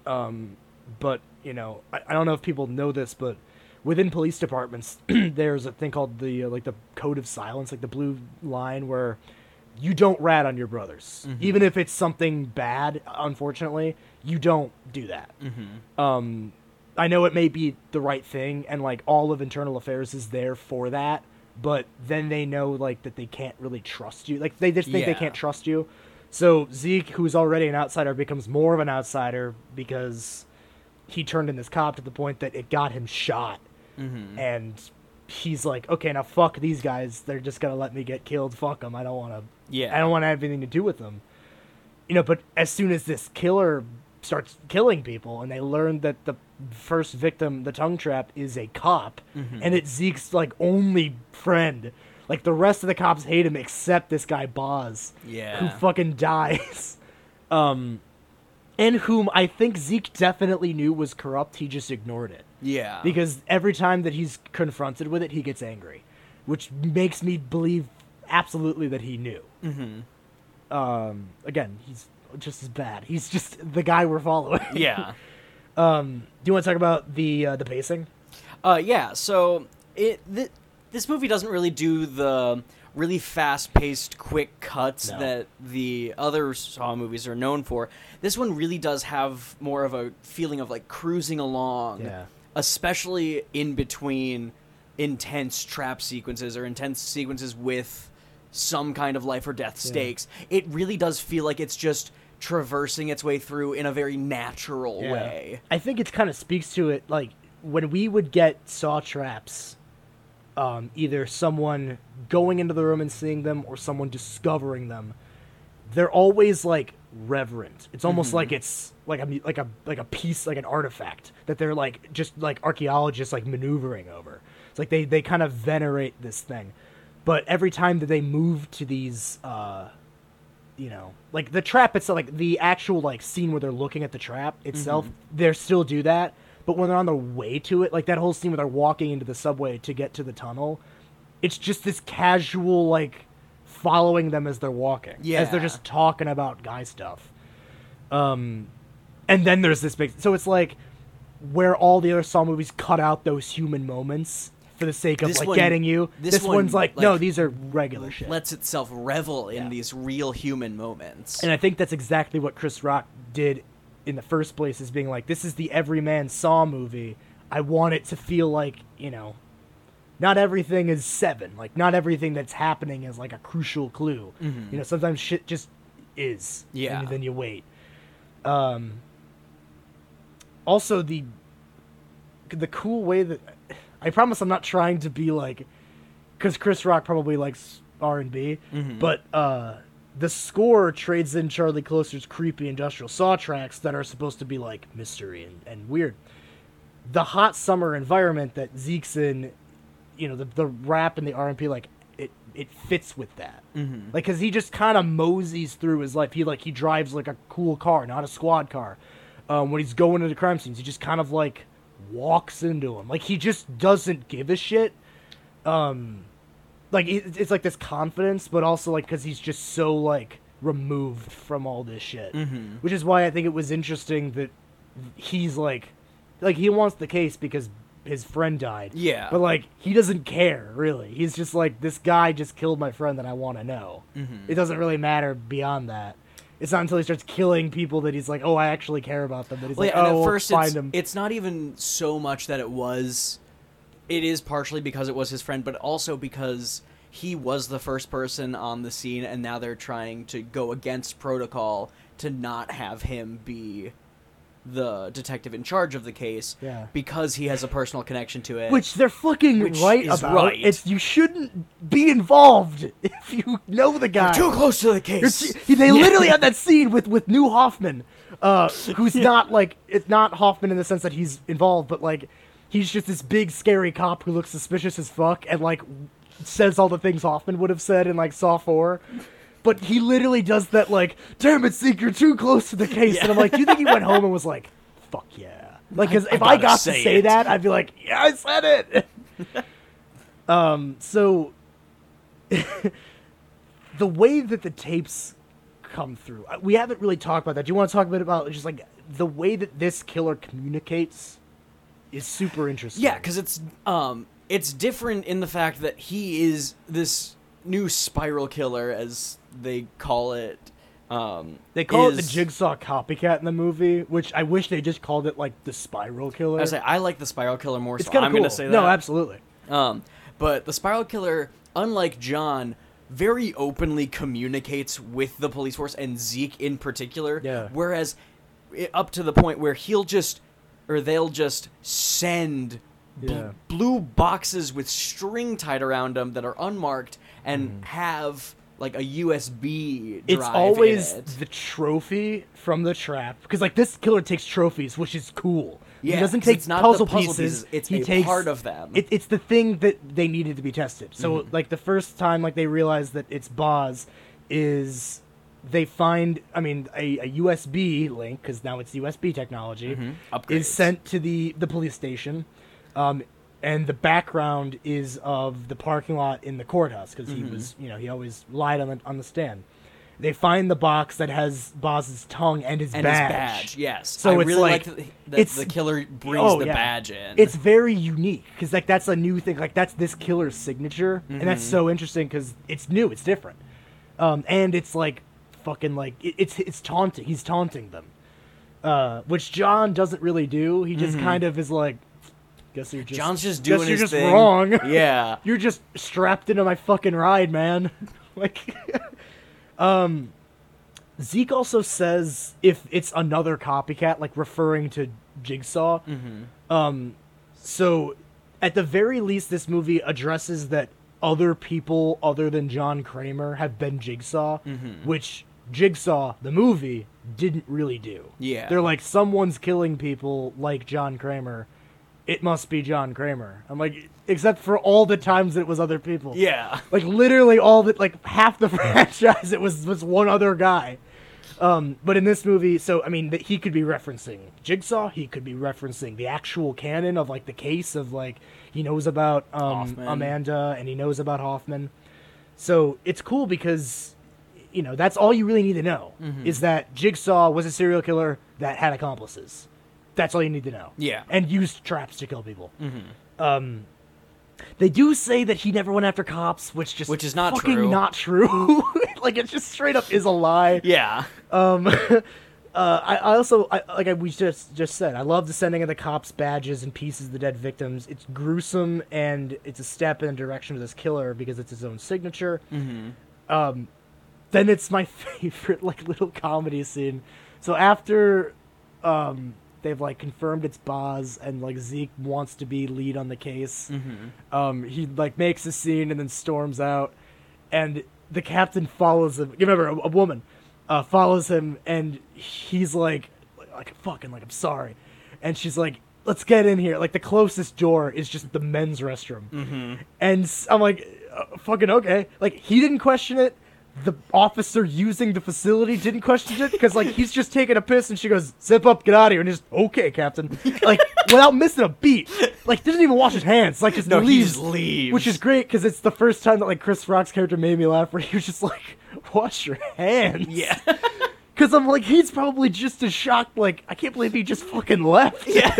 Um, but you know, I, I don't know if people know this, but within police departments, there's a thing called the uh, like the code of silence, like the blue line, where you don't rat on your brothers, Mhm. even if it's something bad. Unfortunately, you don't do that. Mm-hmm. Um, I know it may be the right thing, and like all of internal affairs is there for that. But then they know like that they can't really trust you. Like they just think they can't trust you. So Zeke, who's already an outsider, becomes more of an outsider because he turned in this cop to the point that it got him shot, Mm-hmm. and he's like, okay, now fuck these guys. They're just gonna let me get killed. Fuck them. I don't want to Yeah. I don't want to have anything to do with them. You know, but as soon as this killer starts killing people and they learn that the first victim, the tongue trap, is a cop Mhm. and it's Zeke's like only friend. Like the rest of the cops hate him except this guy Boz, Yeah. who fucking dies. Um and whom I think Zeke definitely knew was corrupt, he just ignored it yeah. because every time that he's confronted with it, he gets angry, which makes me believe absolutely that he knew. mm-hmm. Um, again, he's just as bad. He's just the guy we're following. Yeah. Um, do you want to talk about the uh, the pacing? Uh, yeah. So it th- this movie doesn't really do the really fast-paced, quick cuts No. that the other Saw movies are known for. This one really does have more of a feeling of like cruising along, Yeah. Especially in between intense trap sequences or intense sequences with some kind of life or death Yeah. stakes. It really does feel like it's just traversing its way through in a very natural way. I think it kind of speaks to it. Like when we would get saw traps, um, either someone going into the room and seeing them or someone discovering them. They're always like reverent. It's almost Mhm. like it's like a like a like a piece like an artifact that they're like just like archaeologists like maneuvering over. It's like they they kind of venerate this thing. But every time that they move to these uh you know, like the trap itself, like the actual like scene where they're looking at the trap itself, they still do that. But when they're on their way to it, like that whole scene where they're walking into the subway to get to the tunnel, it's just this casual like following them as they're walking, as they're just talking about guy stuff. Um, and then there's this big, so it's like where all the other Saw movies cut out those human moments for the sake of This like one- getting you. this This, one, one's like, no, these are regular shit. lets itself revel in Yeah. these real human moments. And I think that's exactly what Chris Rock did in the first place, is being like, this is the everyman Saw movie. I want it to feel like, you know, not everything is seven. Like not everything that's happening is like a crucial clue. Mhm. You know, sometimes shit just is. Yeah. And then you wait. Um. Also, the the cool way that I promise I'm not trying to be like, because Chris Rock probably likes R and B, Mhm. but uh, the score trades in Charlie Clouser's creepy industrial saw tracks that are supposed to be like mystery and, and weird. The hot summer environment that Zeke's in, you know, the the rap and the R and B like it it fits with that. Mhm. Like, cause he just kind of moseys through his life. He like he drives like a cool car, not a squad car. Um, when he's going into crime scenes, he just kind of like walks into them. Like he just doesn't give a shit. Um, like it, it's like this confidence, but also like because he's just so like removed from all this shit. Mhm. Which is why I think it was interesting that he's like, like he wants the case because his friend died. Yeah. But like he doesn't care really. He's just like this guy just killed my friend that I want to know. Mhm. It doesn't really matter beyond that. It's not until he starts killing people that he's like, oh, I actually care about them. That he's Well, like, yeah, oh, at first find it's, him. it's not even so much that it was it is partially because it was his friend but also because he was the first person on the scene and now they're trying to go against protocol to not have him be the detective in charge of the case Yeah. because he has a personal connection to it Which they're fucking Which right about. right. It's you shouldn't be involved if you know the guy. too close to the case t- they literally have that scene with with New Hoffman, uh, who's not like it's not Hoffman in the sense that he's involved, but like he's just this big scary cop who looks suspicious as fuck and like says all the things Hoffman would have said in like Saw Four. But he literally does that like, damn it, Zeke, you're too close to the case. And I'm like, do you think he went home and was like, fuck yeah? Like, because if I, to say say it. that, I'd be like, yeah, I said it. um, so the way that the tapes come through, uh, we haven't really talked about that. Do you want to talk a bit about just like the way that this killer communicates? Is super interesting. Yeah, because it's um it's different in the fact that he is this new spiral killer, as they call it. Um, They call it is- the Jigsaw copycat in the movie, which I wish they just called it like the Spiral Killer. I say I like the spiral killer more. it's so kind I'm of cool. gonna say that. No, absolutely. Um, but the spiral killer, unlike John, very openly communicates with the police force and Zeke in particular. Yeah. Whereas, up to the point where he'll just, or they'll just send bl- blue boxes with string tied around them that are unmarked and have like a USB. It's always it. the trophy from the trap because like this killer takes trophies, which is cool. Yeah, he doesn't take puzzle, the puzzle pieces. pieces, it's he takes, part of them. It, it's the thing that they needed to be tested. So Mm-hmm. like the first time like they realize that it's Boz is they find I mean a, a USB link because now it's USB technology Mhm. Is sent to the the police station. Um, and the background is of the parking lot in the courthouse because Mm-hmm. he was, you know, he always lied on the on the stand. They find the box that has Boz's tongue and his and badge. his badge. Yes. So I it's really like- like, it's- the killer brings Oh, the yeah. badge in. It's very unique because like that's a new thing. Like that's this killer's signature, and that's Mm-hmm. so interesting because it's new, it's different, um, and it's like fucking like it, it's it's taunting. He's taunting them, uh, which John doesn't really do. He just kind of is like, guess you're just. John's just guess doing you're his just thing. wrong. Yeah. you're just strapped into my fucking ride, man. like, um, Zeke also says if it's another copycat, like referring to Jigsaw. Mm-hmm. Um, so at the very least, this movie addresses that other people other than John Kramer have been Jigsaw, Mm-hmm. which Jigsaw, the movie, didn't really do. Yeah. They're like, someone's killing people like John Kramer. It must be John Kramer. I'm like, except for all the times that it was other people. Yeah. Like literally all the like half the franchise, it was was one other guy. Um, but in this movie, so I mean, that he could be referencing Jigsaw. He could be referencing the actual canon of like the case of like he knows about um, Amanda and he knows about Hoffman. So it's cool because you know that's all you really need to know Mm-hmm. is that Jigsaw was a serial killer that had accomplices. That's all you need to know. Yeah. and used traps to kill people. Mm-hmm. Um, they do say that he never went after cops, which just Which is not fucking true. not true. like it just straight up is a lie. Yeah. Um, Uh, I, I also I, like I, we just just said I love the sending of the cops badges and pieces of the dead victims. It's gruesome and it's a step in the direction of this killer because it's his own signature. Mm-hmm. Um, then it's my favorite like little comedy scene. So after um, they've like confirmed it's Boz and like Zeke wants to be lead on the case, Mm-hmm. um, he like makes a scene and then storms out, and the captain follows him. You remember a, a woman uh, follows him, and he's like, like fucking like I'm sorry, and she's like, let's get in here. Like the closest door is just the men's restroom, Mm-hmm. and I'm like, uh, fucking okay. Like he didn't question it. The officer using the facility didn't question it because like he's just taking a piss and she goes, "Zip up, get out of here," and just okay, captain. Like without missing a beat. Like didn't even wash his hands. Like just No, leaves, just leaves. which is great because it's the first time that like Chris Rock's character made me laugh. Where he was just like, "Wash your hands." Yeah. Because I'm like, he's probably just as shocked. Like, I can't believe he just fucking left. Yeah.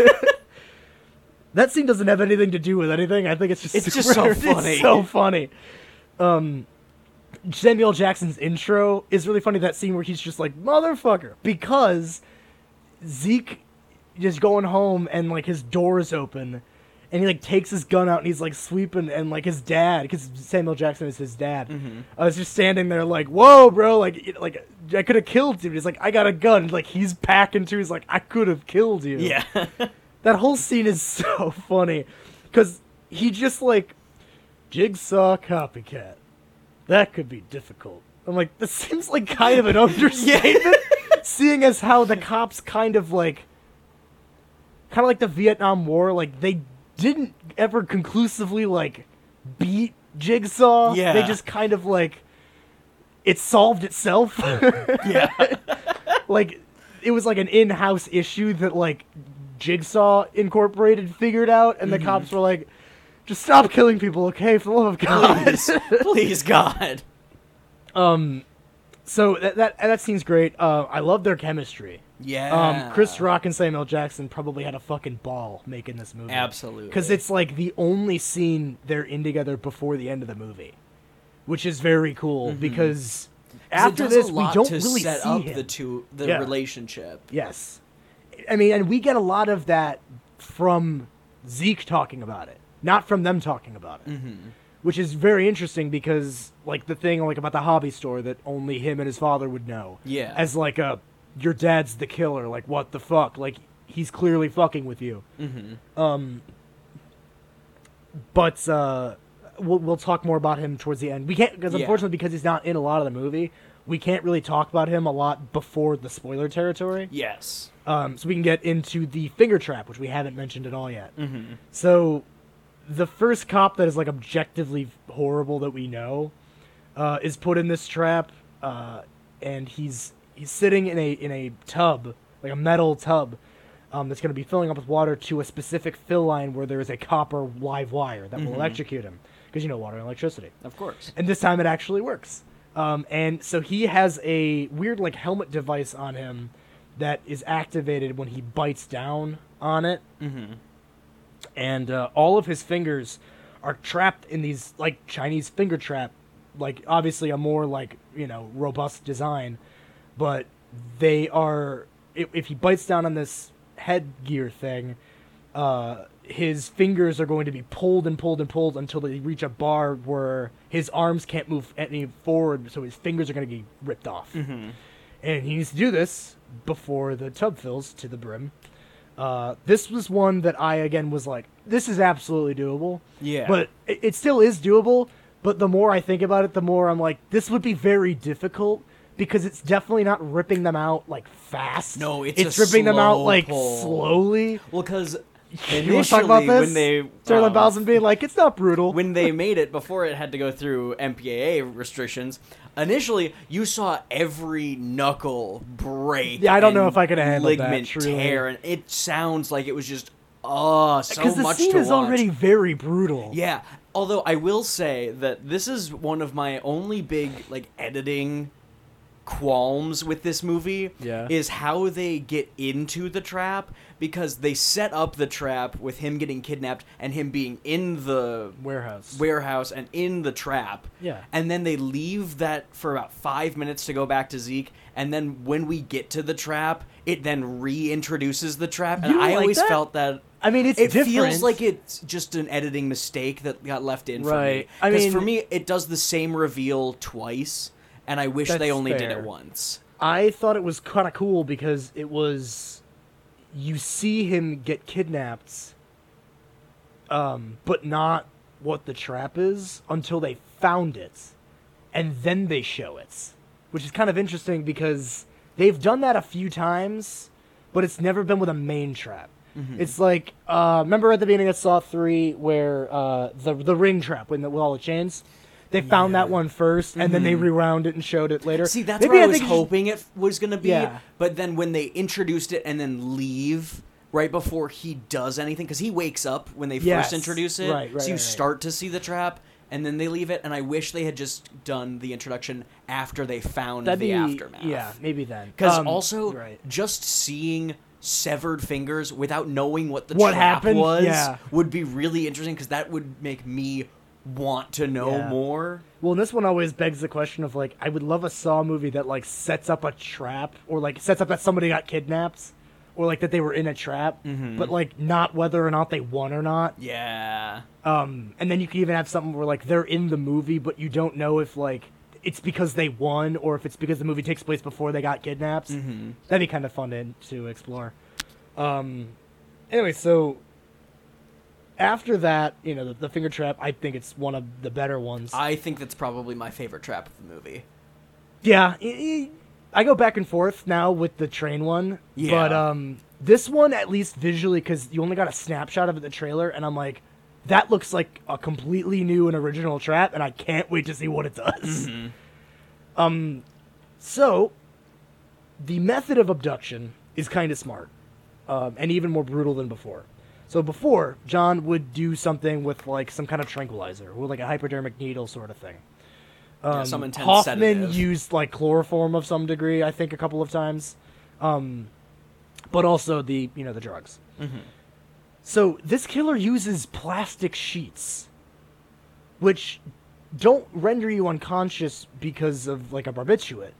that scene doesn't have anything to do with anything. I think it's just It's just so it's funny. so funny. Um, Samuel Jackson's intro is really funny. That scene where he's just like motherfucker because Zeke is going home and like his door is open. And he like takes his gun out and he's like sweeping and like his dad because Samuel Jackson is his dad. Mhm. I was just standing there like, whoa, bro, like like I could have killed you. He's like, I got a gun. Like he's packing too. He's like, I could have killed you. Yeah. That whole scene is so funny because he just like jigsaw copycat. That could be difficult. I'm like, this seems like kind of an understatement, seeing as how the cops kind of like, kind of like the Vietnam War, like they didn't ever conclusively like beat Jigsaw. Yeah. They just kind of like it solved itself. yeah. like it was like an in-house issue that like Jigsaw Incorporated figured out, and the mm-hmm. cops were like, "Just stop killing people, okay? For the love of God." Please, please, God. um, so that that that scene's great. Uh, I love their chemistry. Yeah. Um, Chris Rock and Samuel Jackson probably had a fucking ball making this movie. Absolutely. because it's like the only scene they're in together before the end of the movie, which is very cool because 'Cause it after does this a we don't to really set see up him. the two the Yeah. relationship. Yes. I mean, and we get a lot of that from Zeke talking about it, not from them talking about it. Mm-hmm. Which is very interesting because, like, the thing like about the hobby store that only him and his father would know. Yeah. As like a, your dad's the killer. Like, what the fuck? Like, he's clearly fucking with you. Mm-hmm. Um. But uh, we'll we'll talk more about him towards the end. We can't because Yeah. unfortunately because he's not in a lot of the movie, we can't really talk about him a lot before the spoiler territory. Yes. Um, so we can get into the finger trap, which we haven't mentioned at all yet. Mm-hmm. So, the first cop that is like objectively horrible that we know uh, is put in this trap, uh, and he's he's sitting in a in a tub, like a metal tub, um, that's going to be filling up with water to a specific fill line where there is a copper live wire that will Mhm. electrocute him, because you know water and electricity. Of course. And this time it actually works. Um, and so he has a weird like helmet device on him that is activated when he bites down on it, Mm-hmm. And uh, all of his fingers are trapped in these like Chinese finger trap, like obviously a more like you know robust design, but they are if, if he bites down on this headgear thing, uh, his fingers are going to be pulled and pulled and pulled until they reach a bar where his arms can't move any forward, so his fingers are going to be ripped off. Mm-hmm. And he needs to do this before the tub fills to the brim. Uh, this was one that I again was like, this is absolutely doable. Yeah. But it, it still is doable. But the more I think about it, the more I'm like, this would be very difficult because it's definitely not ripping them out like fast. No, it's it's ripping them out like pull. slowly. Well, because You want to talk about this? when they Sterling um, Bousman being like, it's not brutal. when they made it before it had to go through MPAA restrictions. Initially, you saw every knuckle break. Yeah, I don't know if I could have handled that, ligament tear, and it sounds like it was just oh so because the much scene is watch. already very brutal. Yeah. Although I will say that this is one of my only big like editing qualms with this movie Yeah. is how they get into the trap because they set up the trap with him getting kidnapped and him being in the Warehouse. warehouse and in the trap. Yeah. And then they leave that for about five minutes to go back to Zeke. And then when we get to the trap, it then reintroduces the trap. And You I like always that? felt that. I mean, it's it different. feels like it's just an editing mistake that got left in for me. Right. I Because mean- for me, it does the same reveal twice, and I wish they That's only did it once. I thought it was kind of cool because it was you see him get kidnapped, um, but not what the trap is until they found it, and then they show it, which is kind of interesting because they've done that a few times, but it's never been with a main trap. It's like uh, remember at the beginning of Saw Three where uh, the the ring trap with, the, with all the chains. They found that one first, and then they rewound it and showed it later. See, that's Maybe what I, I was think it's just- hoping it was going to be. Yeah. But then when they introduced it and then leave right before he does anything, because he wakes up when they Yes. first introduce it. Right, right, so you right. start to see the trap, and then they leave it. And I wish they had just done the introduction after they found That'd the be aftermath. Yeah, maybe then. Because Um, also, right. just seeing severed fingers without knowing what the What trap happened? was Yeah. would be really interesting because that would make me want to know Yeah. more. Well, and this one always begs the question of like, I would love a Saw movie that like sets up a trap, or like sets up that somebody got kidnapped, or like that they were in a trap, Mm-hmm. but like not whether or not they won or not. Yeah. Um, and then you could even have something where like they're in the movie, but you don't know if like it's because they won or if it's because the movie takes place before they got kidnapped. Mm-hmm. That'd be kind of fun to, to explore. Um, anyway, so after that, you know, the, the finger trap, I think it's one of the better ones. I think that's probably my favorite trap of the movie. Yeah, i- i- I go back and forth now with the train one. Yeah. But um, this one, at least visually, because you only got a snapshot of it in the trailer, and I'm like, that looks like a completely new and original trap, and I can't wait to see what it does. Um, so the method of abduction is kind of smart, um, and even more brutal than before. So before, John would do something with like some kind of tranquilizer, or like a hypodermic needle sort of thing. Yeah, Um, some intense Hoffman sedative. used like chloroform of some degree, I think, a couple of times, um, but also the you know the drugs. Mm-hmm. So this killer uses plastic sheets, which don't render you unconscious because of like a barbiturate.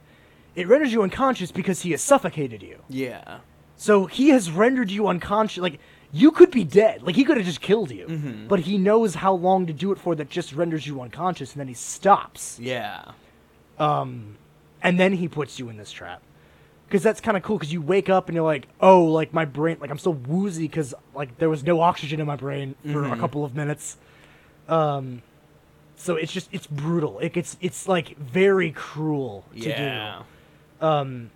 It renders you unconscious because he has suffocated you. Yeah. So he has rendered you unconscious. Like you could be dead. Like he could have just killed you. Mm-hmm. But he knows how long to do it for that just renders you unconscious, and then he stops. Yeah. Um, and then he puts you in this trap. Because that's kind of cool. Because you wake up and you're like, oh, like my brain, like I'm still woozy because like there was no oxygen in my brain for a Mhm. couple of minutes. Um, so it's just it's brutal. It gets it's like very cruel to Yeah. do. Um,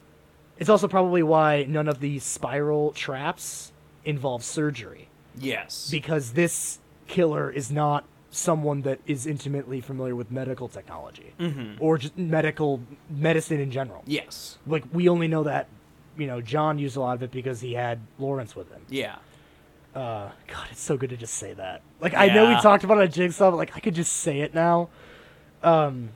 it's also probably why none of these spiral traps involve surgery Yes. because this killer is not someone that is intimately familiar with medical technology Mhm. or just medical medicine in general. yes. Like we only know that, you know, John used a lot of it because he had Lawrence with him. Yeah. Uh, God, it's so good to just say that. Like I know we talked about it at Jigsaw, but like I could just say it now. Um,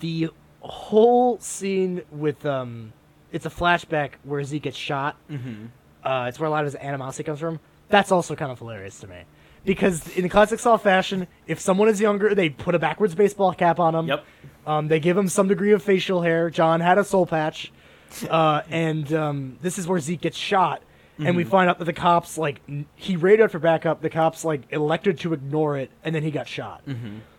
the whole scene with um, it's a flashback where Zeke gets shot. Mm-hmm. Uh, it's where a lot of his animosity comes from. That's also kind of hilarious to me. Because in the classic Saw fashion, if someone is younger, they put a backwards baseball cap on them. Yep. Um, they give him some degree of facial hair. John had a soul patch. Uh, and um, this is where Zeke gets shot. And we find out that the cops, like, n- he radioed for backup. The cops, like, elected to ignore it. And then he got shot.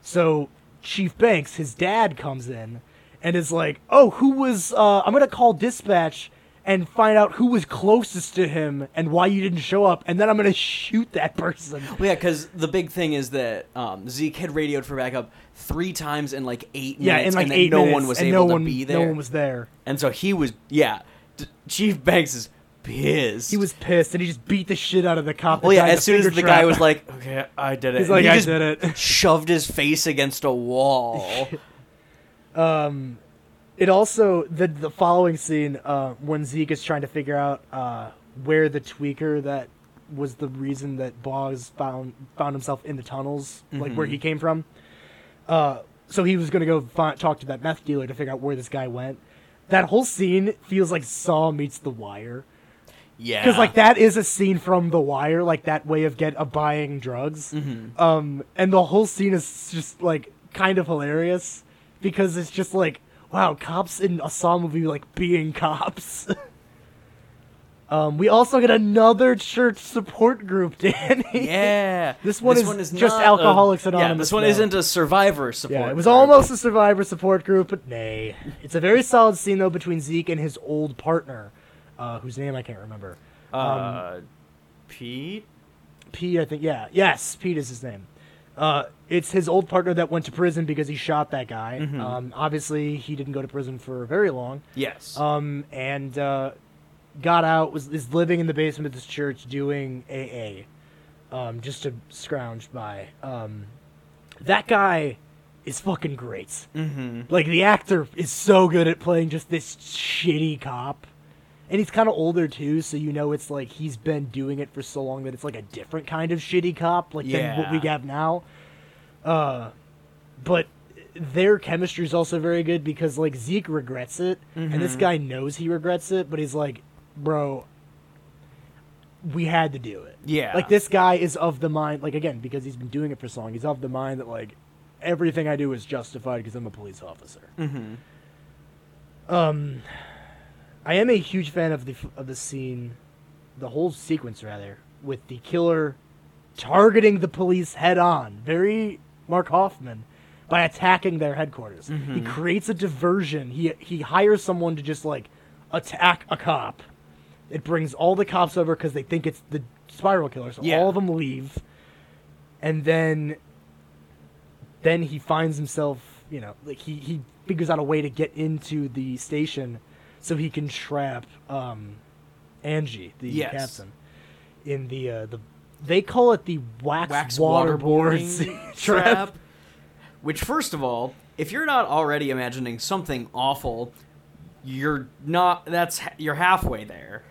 So Chief Banks, his dad, comes in and is like, "Oh, who was? Uh, I'm gonna call dispatch and find out who was closest to him and why you didn't show up, and then I'm gonna shoot that person." Well, yeah, because the big thing is that um, Zeke had radioed for backup three times in like eight Yeah, minutes, in like and eight no minutes, one was able no to be there. No one was there. And so he was, yeah. D- Chief Banks is pissed. He was pissed, and he just beat the shit out of the cop. Well, yeah. As soon as the trap. guy was like, "Okay, I did it," He's like, he "I did it." shoved his face against a wall. Um, it also the the following scene uh, when Zeke is trying to figure out uh, where the tweaker that was the reason that Boggs found found himself in the tunnels, like where he came from. Uh, so he was gonna go fi- talk to that meth dealer to figure out where this guy went. that whole scene feels like Saw meets The Wire. Yeah. because like that is a scene from The Wire, like that way of get of buying drugs. Mm-hmm. Um, and the whole scene is just like kind of hilarious because it's just like, wow, cops in a Saw movie like being cops. um, we also get another church support group, Danny. Yeah. This one is just Alcoholics a, Yeah, Anonymous this one now. isn't a survivor support. Yeah, it was group. almost a survivor support group, but nay. It's a very solid scene though between Zeke and his old partner, uh, whose name I can't remember. Uh, Pete? Pete, I think. Yeah, yes, Pete is his name. Uh, it's his old partner that went to prison because he shot that guy. Mm-hmm. Um, obviously, he didn't go to prison for very long. Yes. Um, and uh, got out. Was is living in the basement of this church doing AA, um, just to scrounge by. Um, that guy is fucking great. mm-hmm. Like the actor is so good at playing just this shitty cop. And he's kind of older too, so you know it's like he's been doing it for so long that it's like a different kind of shitty cop, like than what we have now. Uh, but their chemistry is also very good because like Zeke regrets it, and this Mhm. guy knows he regrets it, but he's like, "Bro, we had to do it." Yeah. Like this guy is of the mind, like again, because he's been doing it for so long, he's of the mind that like everything I do is justified because I'm a police officer. Mm-hmm. Um, I am a huge fan of the of the scene, the whole sequence rather, with the killer targeting the police head on. Very Mark Hoffman by attacking their headquarters. He Mhm. creates a diversion. He he hires someone to just like attack a cop. It brings all the cops over because they think it's the spiral killer. So Yeah. all of them leave, and then then he finds himself, you know, like he he figures out a way to get into the station so he can trap um Angie, the Yes. captain, in the uh, the they call it the wax, Wax waterboard waterboarding trap. trap. Which, first of all, if you're not already imagining something awful, you're not. That's you're halfway there.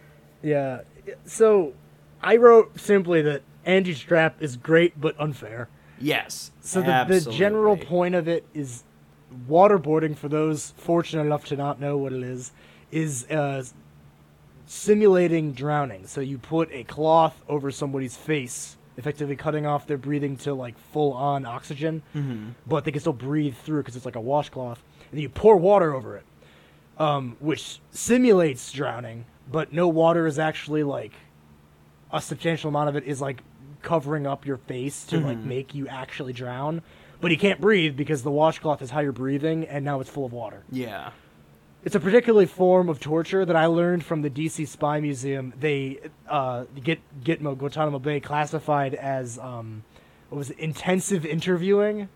Yeah. So I wrote simply that Angie's trap is great but unfair. Yes. So the, the general point of it is waterboarding for those fortunate enough to not know what it is is uh, simulating drowning. So you put a cloth over somebody's face, effectively cutting off their breathing to like full on oxygen, Mhm. but they can still breathe through because it's like a washcloth. And you pour water over it, um, which simulates drowning, but no water is actually like a substantial amount of it is like covering up your face to like Mhm. make you actually drown. But you can't breathe because the washcloth is how you're breathing, and now it's full of water. Yeah. It's a particularly form of torture that I learned from the DC Spy Museum. They uh, Git Gitmo Guantanamo Bay classified as um, what was it, intensive interviewing.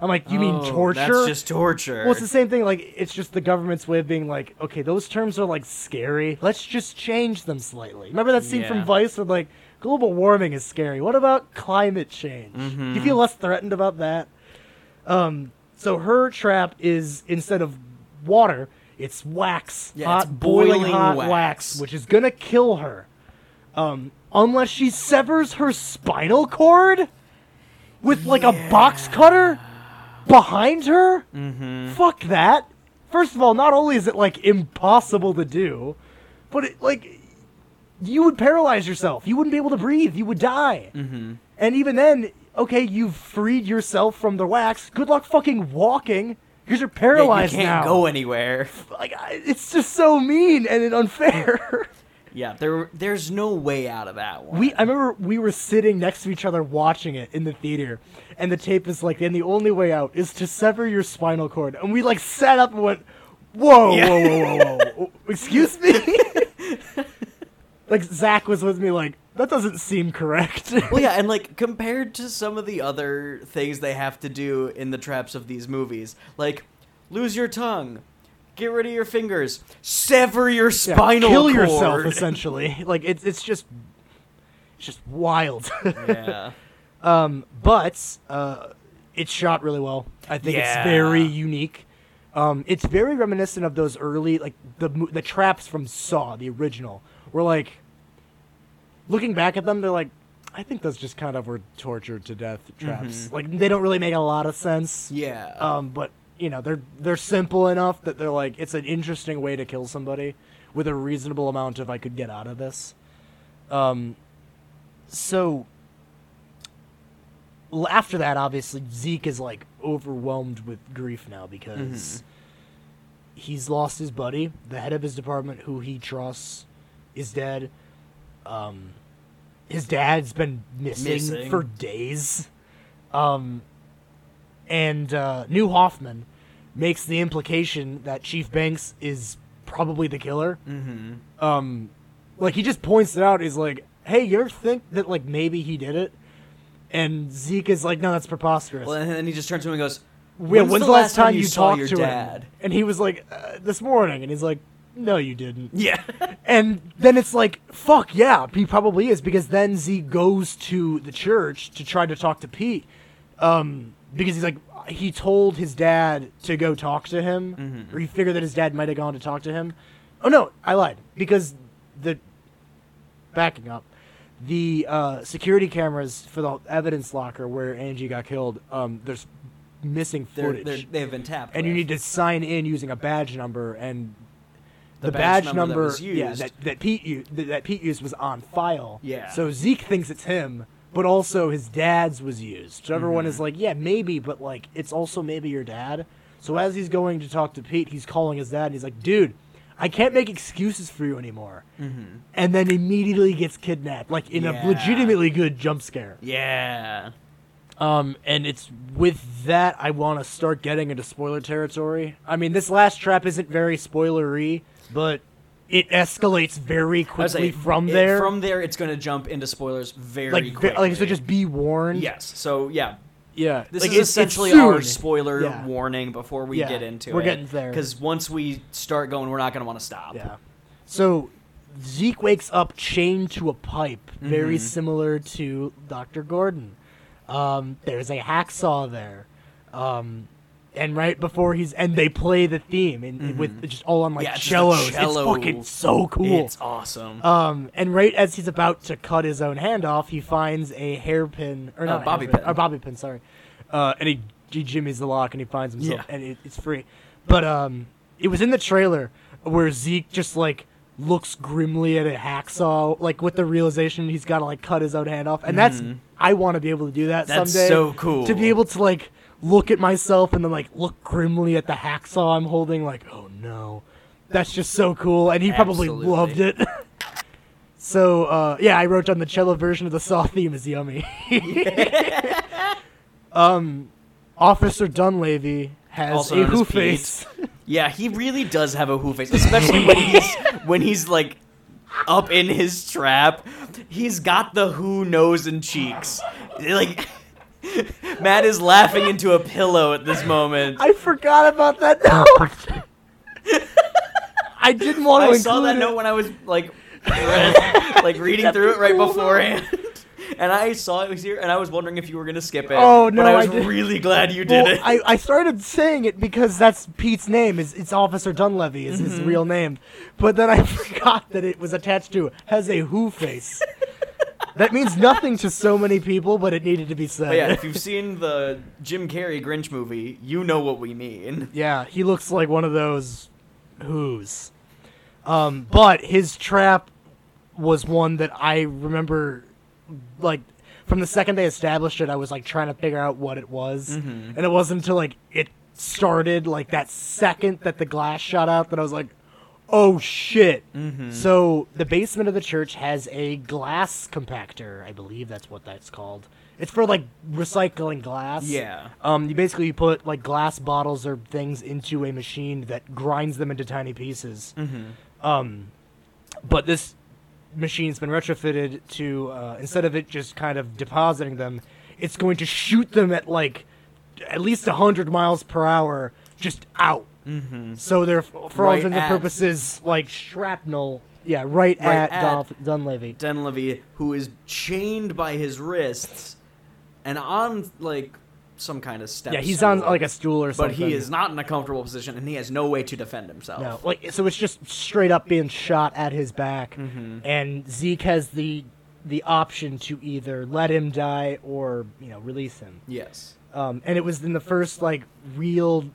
I'm like, you mean Oh, torture? That's just torture. Well, it's the same thing. Like, it's just the government's way of being like, okay, those terms are like scary. Let's just change them slightly. Remember that scene from Vice with like, global warming is scary. What about climate change? Do you feel less threatened about that? Um, so her trap is instead of water, it's wax, Yeah, hot, it's boiling, boiling hot wax. wax, which is gonna kill her, um, unless she severs her spinal cord with like a box cutter behind her. mm-hmm. Fuck that. First of all, not only is it like impossible to do, but it like you would paralyze yourself. You wouldn't be able to breathe. You would die. Mm-hmm. And even then, okay, you've freed yourself from the wax. Good luck fucking walking because you're paralyzed Yeah, you can't now. go anywhere. Like it's just so mean and unfair. Yeah, there, there's no way out of that one. We I remember we were sitting next to each other watching it in the theater, and the tape is like, and the only way out is to sever your spinal cord. And we like sat up and went, Whoa, Yeah. whoa, whoa, whoa, whoa. Excuse me? like Zach was with me like, that doesn't seem correct. well, yeah, and like compared to some of the other things they have to do in the traps of these movies, like lose your tongue, get rid of your fingers, sever your Yeah, spinal kill cord. yourself essentially. Like it's it's just it's just wild. yeah. Um, but uh, it's shot really well. I think Yeah. it's very unique. Um, it's very reminiscent of those early, like the the traps from Saw, the original. Where like, looking back at them, they're like, I think those just kind of were tortured to death traps. Mhm. Like they don't really make a lot of sense. Yeah. Um, but you know they're they're simple enough that they're like it's an interesting way to kill somebody with a reasonable amount of I could get out of this. Um, so after that, obviously Zeke is like overwhelmed with grief now because he's lost his buddy, the head of his department, who he trusts, is dead. Um, his dad's been missing, Missing. for days. Um, and uh, New Hoffman makes the implication that Chief Banks is probably the killer. Mm-hmm. Um, like he just points it out. He's like, "Hey, you ever think that like maybe he did it?" And Zeke is like, "No, that's preposterous." Well, and then he just turns to him and goes, Yeah, when's, the last time, you saw talked your to dad? him? And he was like, uh, "This morning." And he's like, "No, you didn't." Yeah. And then it's like, fuck yeah, he probably is because then Z goes to the church to try to talk to Pete, um, because he's like, he told his dad to go talk to him, Mhm. or he figured that his dad might have gone to talk to him. Oh no, I lied because the backing up, the uh, security cameras for the evidence locker where Angie got killed, um, there's missing footage, they're, they've been tapped. and you need to sign in using a badge number and the, The badge badge, number that number, was yeah that, that Pete used that, that Pete used was on file. Yeah. So Zeke thinks it's him, but also his dad's was used. So everyone Mm-hmm. is like, yeah, maybe, but like it's also maybe your dad. So as he's going to talk to Pete, he's calling his dad and he's like, dude, I can't make excuses for you anymore. Mm-hmm. And then immediately gets kidnapped, like in Yeah. a legitimately good jump scare. Yeah. Um, and it's with that I want to start getting into spoiler territory. I mean, this last trap isn't very spoilery, but it escalates very quickly from it- there. From there, it's going to jump into spoilers very like, quickly. like so, just be warned. yes. So yeah, yeah. this like, is it's- it's essentially soon. our spoiler Yeah. warning before we Yeah, get into it. we're getting there. Because once we start going, we're not going to want to stop. Yeah. So Zeke wakes up chained to a pipe, very Mhm. similar to Dr. Gordon. Um, there's a hacksaw there. Um, and right before he's and they play the theme and with just all on like Mm-hmm. Yeah, cellos. cello. It's fucking so cool. It's awesome. Um, and right as he's about to cut his own hand off, he finds a hairpin or Uh, not a bobby hairpin, pin. or bobby pin. Sorry, uh, and he, he jimmies the lock and he finds himself, Yeah. and it, it's free. But um, it was in the trailer where Zeke just like looks grimly at a hacksaw, like with the realization he's got to like cut his own hand off, and that's Mhm. I want to be able to do that That's someday. so cool. to be able to like look at myself and then like look grimly at the hacksaw I'm holding, like oh no, that's just so cool, and he probably Absolutely. loved it. so uh, yeah, I wrote down the cello version of the Saw theme is yummy. um, Officer Dunleavy has Also a who face. Yeah, he really does have a who face, especially when he's when he's like up in his trap. He's got the who nose and cheeks. Like Matt is laughing into a pillow at this moment. I forgot about that note. I didn't want to I saw that it. note when I was like read- like reading through it right beforehand. And I saw it was here, and I was wondering if you were gonna skip it. Oh, no, but I was I really glad you did Well, it. I, I started saying it because that's Pete's name. Is it's Officer Dunleavy is Mm-hmm. his real name, but then I forgot that it was attached to has a who face. That means nothing to so many people, but it needed to be said. But yeah, if you've seen the Jim Carrey Grinch movie, you know what we mean. Yeah, he looks like one of those who's. Um, but his trap was one that I remember, like, from the second they established it, I was like trying to figure out what it was, Mhm. and it wasn't until like it started, like that second that the glass shot out, that I was like, "Oh shit!" Mm-hmm. So the basement of the church has a glass compactor. I believe that's what that's called. It's for like recycling glass. Yeah. Um, you basically put like glass bottles or things into a machine that grinds them into tiny pieces. Mm-hmm. Um, but this machine's been retrofitted to uh, instead of it just kind of depositing them, it's going to shoot them at like at least hundred miles per hour just out. Mm-hmm. So they're for all intents and purposes like shrapnel. Yeah, right, Right at, at- Dolph- Dunleavy. Dunleavy, who is chained by his wrists and on like some kind of step. Yeah, he's on like a stool or something. But he is not in a comfortable position, and he has no way to defend himself. No, like so it's just straight up being shot at his back, Mhm. and Zeke has the the option to either let him die or you know release him. Yes. Um, and it was in the first like real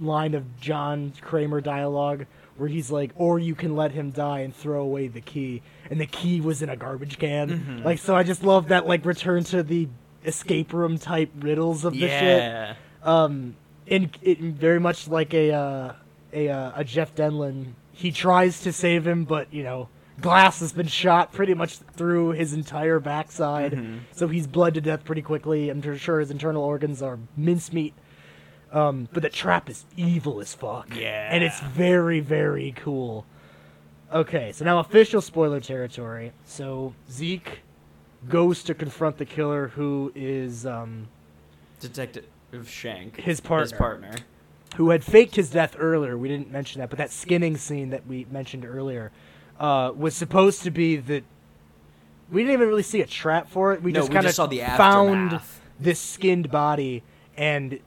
line of John Kramer dialogue where he's like, "Or you can let him die and throw away the key," and the key was in a garbage can. Mm-hmm. Like, so I just love that like return to the escape room type riddles of the shit. Yeah. Um, in, in very much like a uh, a uh, a Jeff Denlon, he tries to save him, but you know, glass has been shot pretty much through his entire backside, Mm-hmm. so he's bled to death pretty quickly. I'm sure his internal organs are mincemeat. Um, but the trap is evil as fuck. Yeah. and it's very very cool. Okay, so now official spoiler territory. So Zeke goes to confront the killer, who is um, Detective Schenk. His partner. His partner. who had faked his death earlier. We didn't mention that, but that skinning scene that we mentioned earlier uh, was supposed to be that we didn't even really see a trap for it. We No, just kind of just saw the found this skinned body, and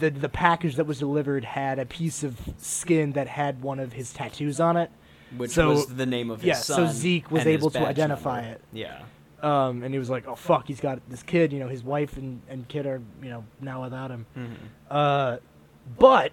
the the package that was delivered had a piece of skin that had one of his tattoos on it. Which So- was the name of his yeah, so. Zeke was able to identify number. it. Yeah. Um, and he was like, "Oh fuck, he's got this kid. You know, his wife and, and kid are you know now without him." Mm-hmm. Uh, but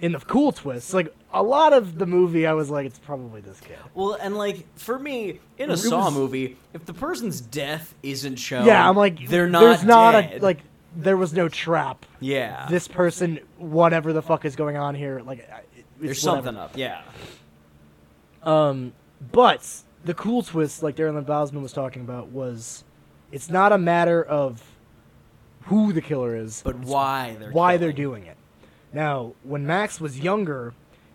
in the cool twist, like a lot of the movie, I was like, "It's probably this kid." Well, and like for me, in a It Saw was- movie, if the person's death isn't shown, yeah, I'm like, they're not. There's not dead. a like. There was no trap. Yeah. This person, whatever the fuck is going on here, like, There's whatever. something up. Yeah. Um, but the cool twist, like Darren Lynn Bousman was talking about, was it's not a matter of who the killer is, But why they're why they're doing it. Now, when Max was younger,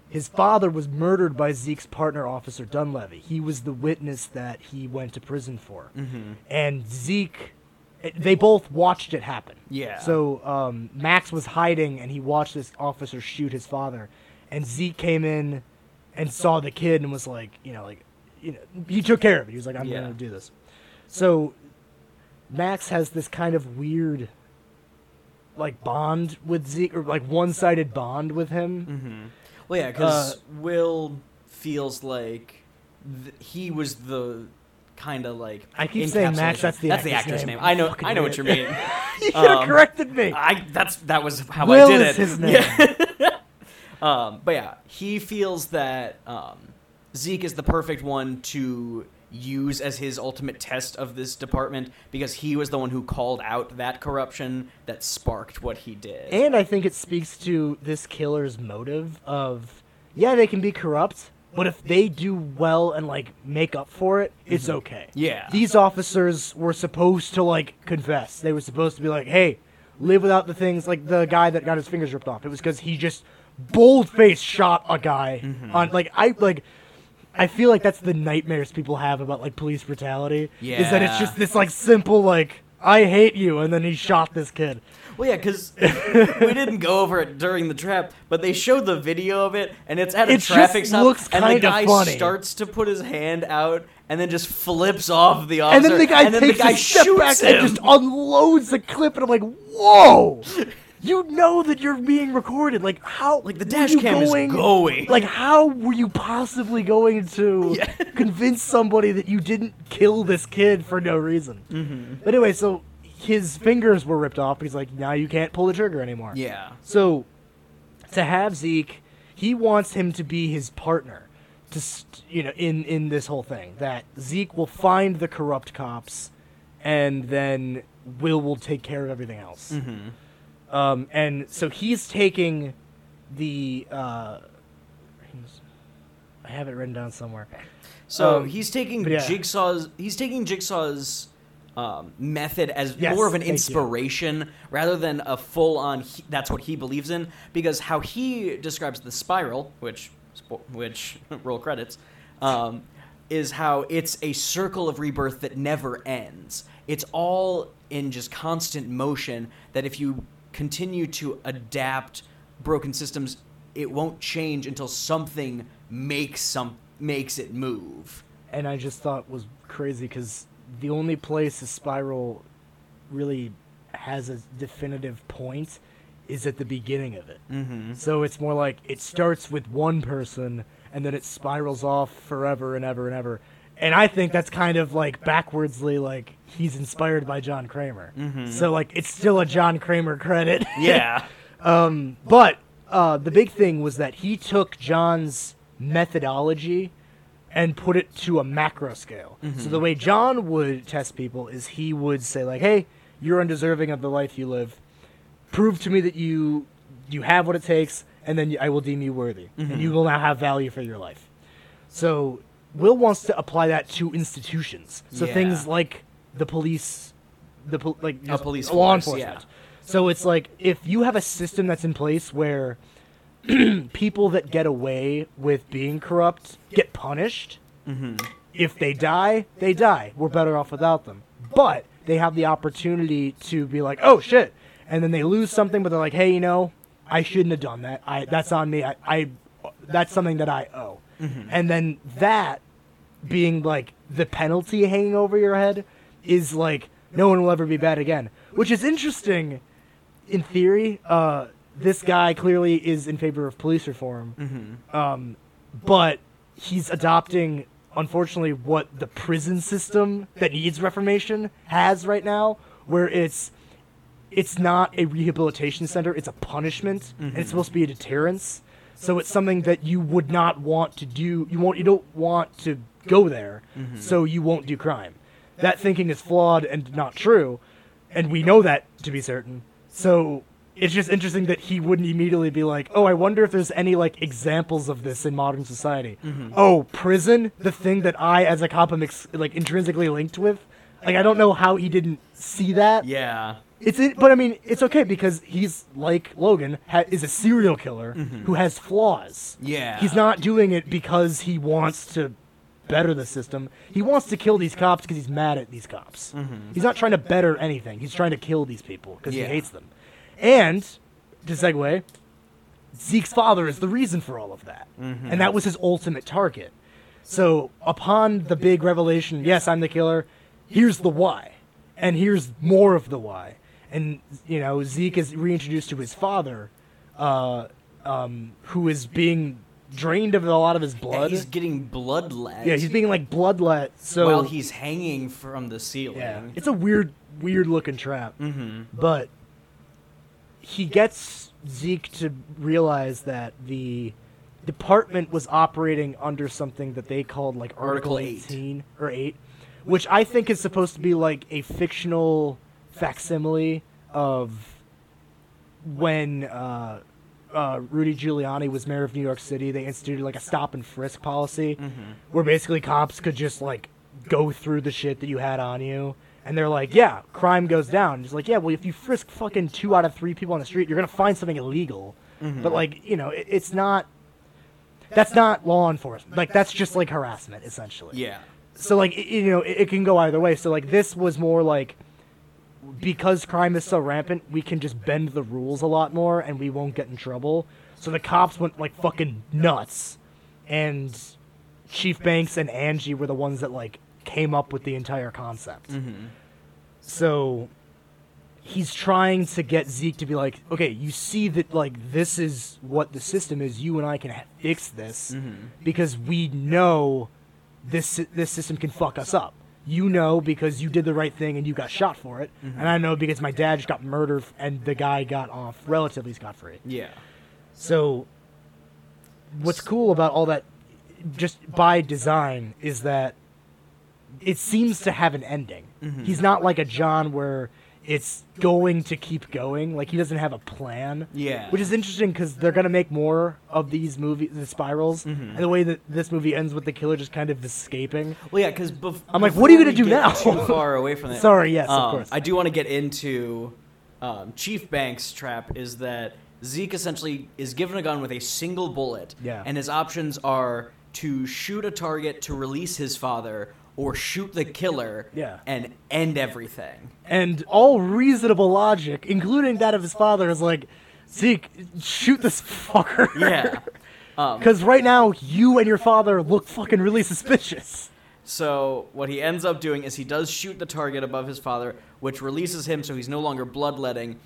his father was murdered by Zeke's partner, Officer Dunleavy. He was the witness that he went to prison for. Mhm. And Zeke, they both watched it happen. Yeah. So um, Max was hiding, and he watched this officer shoot his father. And Zeke came in and saw the kid and was like, you know, like, you know, he took care of it. He was like, I'm Yeah. going to do this. So Max has this kind of weird, like, bond with Zeke, or like one sided bond with him. Mm-hmm. Well, yeah, because Uh, Will feels like th- he was the kind of like. I keep saying Max, that's the that's the actor's name. name. I know. Fucking I know what you mean. you should have Um, corrected me. I that's that was how Will I did is it. his name. Yeah. um, but yeah, he feels that um, Zeke is the perfect one to use as his ultimate test of this department because he was the one who called out that corruption that sparked what he did. And I think it speaks to this killer's motive of, yeah, they can be corrupt, but if they do well and like make up for it, it's okay. Mm-hmm. Yeah. These officers were supposed to like confess. They were supposed to be like, hey, live without the things like the guy that got his fingers ripped off. It was because he just bold faced shot a guy Mm-hmm. on like I like. I feel like that's the nightmares people have about like police brutality. Is that it's Yeah. just this like simple like I hate you, and then he shot this kid. Well, yeah, because we didn't go over it during the trap, but they showed the video of it, and it's at a It just traffic stop, looks and the kinda guy funny. starts to put his hand out, and then just flips off the officer, and then the guy takes guy a step shoots back him. and just unloads the clip, and I'm like, "Whoa! You know that you're being recorded. Like how? Like, the dash cam is going. Like how were you possibly going to convince somebody that you didn't kill this kid for no reason? Mm-hmm. But anyway, so his fingers were ripped off. He's like, now you can't pull the trigger anymore. yeah, So to have Zeke, he wants him to be his partner. To st- you know, in in this whole thing, that Zeke will find the corrupt cops, and then Will will take care of everything else. Mm-hmm. Um, and so he's taking the. Uh, I have it written down somewhere. So Um, he's taking yeah. Jigsaw's he's taking Jigsaw's um, method as Yes, more of an thank you. inspiration rather than a full on. He, that's what he believes in because how he describes the spiral, which which roll credits, um, is how it's a circle of rebirth that never ends. It's all in just constant motion. That if you continue to adapt broken systems, it won't change until something makes some makes it move. and I just thought was crazy because the only place the spiral really has a definitive point is at the beginning of it. Mm-hmm. So it's more like it starts with one person and then it spirals off forever and ever and ever. And I think that's kind of like backwardsly like he's inspired by John Kramer. So like it's still a John Kramer credit. Yeah. Um, but uh, the big thing was that he took John's methodology and put it to a macro scale. So the mm-hmm. way John would test people is he would say like, "Hey, you're undeserving of the life you live. Prove to me that you you have what it takes, and then I will deem you worthy, and mm-hmm. you will now have value for your life." So Will wants to apply that to institutions. So Yeah. things like the police, the pol- like police law force, enforcement. yeah. So it's like if you have a system that's in place where people that get away with being corrupt get punished. If they die, they die. We're better off without them. But they have the opportunity to be like, "Oh shit," and then they lose something, but they're like, "Hey, you know, I shouldn't have done that. I that's on me. I, I that's something that I owe." And then that being like the penalty hanging over your head is like no one will ever be bad again, which is interesting in theory, uh, this guy clearly is in favor of police reform, mm-hmm. um, but he's adopting, unfortunately, what the prison system that needs reformation has right now, where it's it's not a rehabilitation center; it's a punishment, and it's mm-hmm. supposed to be a deterrence. So it's something that you would not want to do. You won't. You don't want to go there, mm-hmm. so you won't do crime. That thinking is flawed and not true, and we know that to be certain. So it's just interesting that he wouldn't immediately be like, "Oh, I wonder if there's any like examples of this in modern society." Mm-hmm. Oh, prison, the thing that I, as a cop, am ex- like intrinsically linked with. Like, I don't know how he didn't see that. Yeah. It's it, but I mean, it's okay because he's like Logan ha- is a serial killer mm-hmm. who has flaws. Yeah. he's not doing it because he wants to better the system. He wants to kill these cops because he's mad at these cops. Mm-hmm. He's not trying to better anything. He's trying to kill these people because Yeah. he hates them. And to segue, Zeke's father is the reason for all of that, and that was his ultimate target. So upon the big revelation, yes, I'm the killer. Here's the why, and here's more of the why. And you know, Zeke is reintroduced to his father, uh, um, who is being drained of a lot of his blood. he's getting bloodlet. yeah, he's being like bloodlet. So while he's hanging from the ceiling. yeah, it's a weird, weird looking trap. mm-hmm. But he gets Zeke to realize that the department was operating under something that they called like Article, Article eight. 18 or 8, which I think is supposed to be like a fictional facsimile of when uh, uh, Rudy Giuliani was mayor of New York City. They instituted like a stop and frisk policy where basically cops could just like go through the shit that you had on you. And they're like, yeah, crime goes down. It's like, yeah, well, if you frisk fucking two out of three people on the street, you're gonna find something illegal. Mm-hmm. But like, you know, it, it's not. That's not law enforcement. Like, that's just like harassment, essentially Yeah. so like it, you know it, it can go either way so like this was more like because crime is so rampant we can just bend the rules a lot more and we won't get in trouble so the cops went like fucking nuts and chief banks and angie were the ones that like came up with the entire concept mm-hmm. so he's trying to get Zeke to be like, okay, you see that like this is what the system is. You and I can ha- fix this mm-hmm. because we know this this system can fuck us up. You know because you did the right thing and you got shot for it, mm-hmm. and I know because my dad just got murdered and the guy got off relatively scot free. Yeah. So, what's cool about all that, just by design, is that it seems to have an ending. He's not like a John where it's going to keep going. Like he doesn't have a plan. Yeah. Which is interesting because they're gonna make more of these movies, the spirals, and the way that this movie ends with the killer just kind of escaping. Well, yeah, because bef- I'm like, what are you gonna do now? Too far away from that. Sorry, yes, of um, course. I do want to get into um, Chief Banks' trap. Is that Zeke essentially is given a gun with a single bullet, Yeah. and his options are to shoot a target to release his father, or shoot the killer, Yeah. and end everything. And all reasonable logic, including that of his father, is like, Zeke, shoot this fucker. Yeah. Um, Because right now, you and your father look fucking really suspicious. So what he ends up doing is he does shoot the target above his father, which releases him, so he's no longer bloodletting.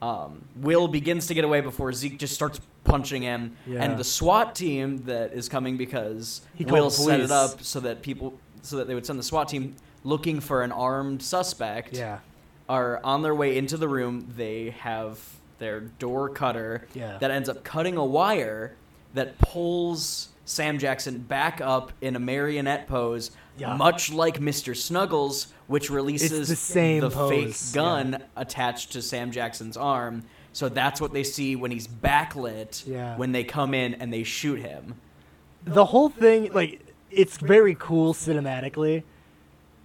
Um, Will begins to get away before Zeke just starts punching him, Yeah. and the SWAT team that is coming because He Will set it up so that people, so that they would send the SWAT team looking for an armed suspect. Yeah. Are on their way into the room. They have their door cutter Yeah. that ends up cutting a wire that pulls Sam Jackson back up in a marionette pose, Yeah. much like Mr. Snuggles, which releases the same the fake gun yeah. attached to Sam Jackson's arm. So that's what they see when he's backlit Yeah. when they come in and they shoot him. the whole thing like it's very cool cinematically.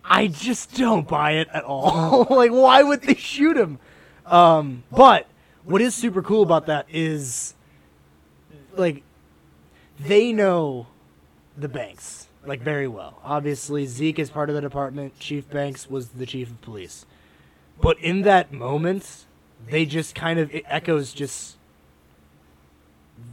I just don't buy it at all. Like why would they shoot him? Um but what is super cool about that is like they know the banks like very well. Obviously zeke is part of the department. Chief banks was the chief of police. But in that moment they just kind of it echoes just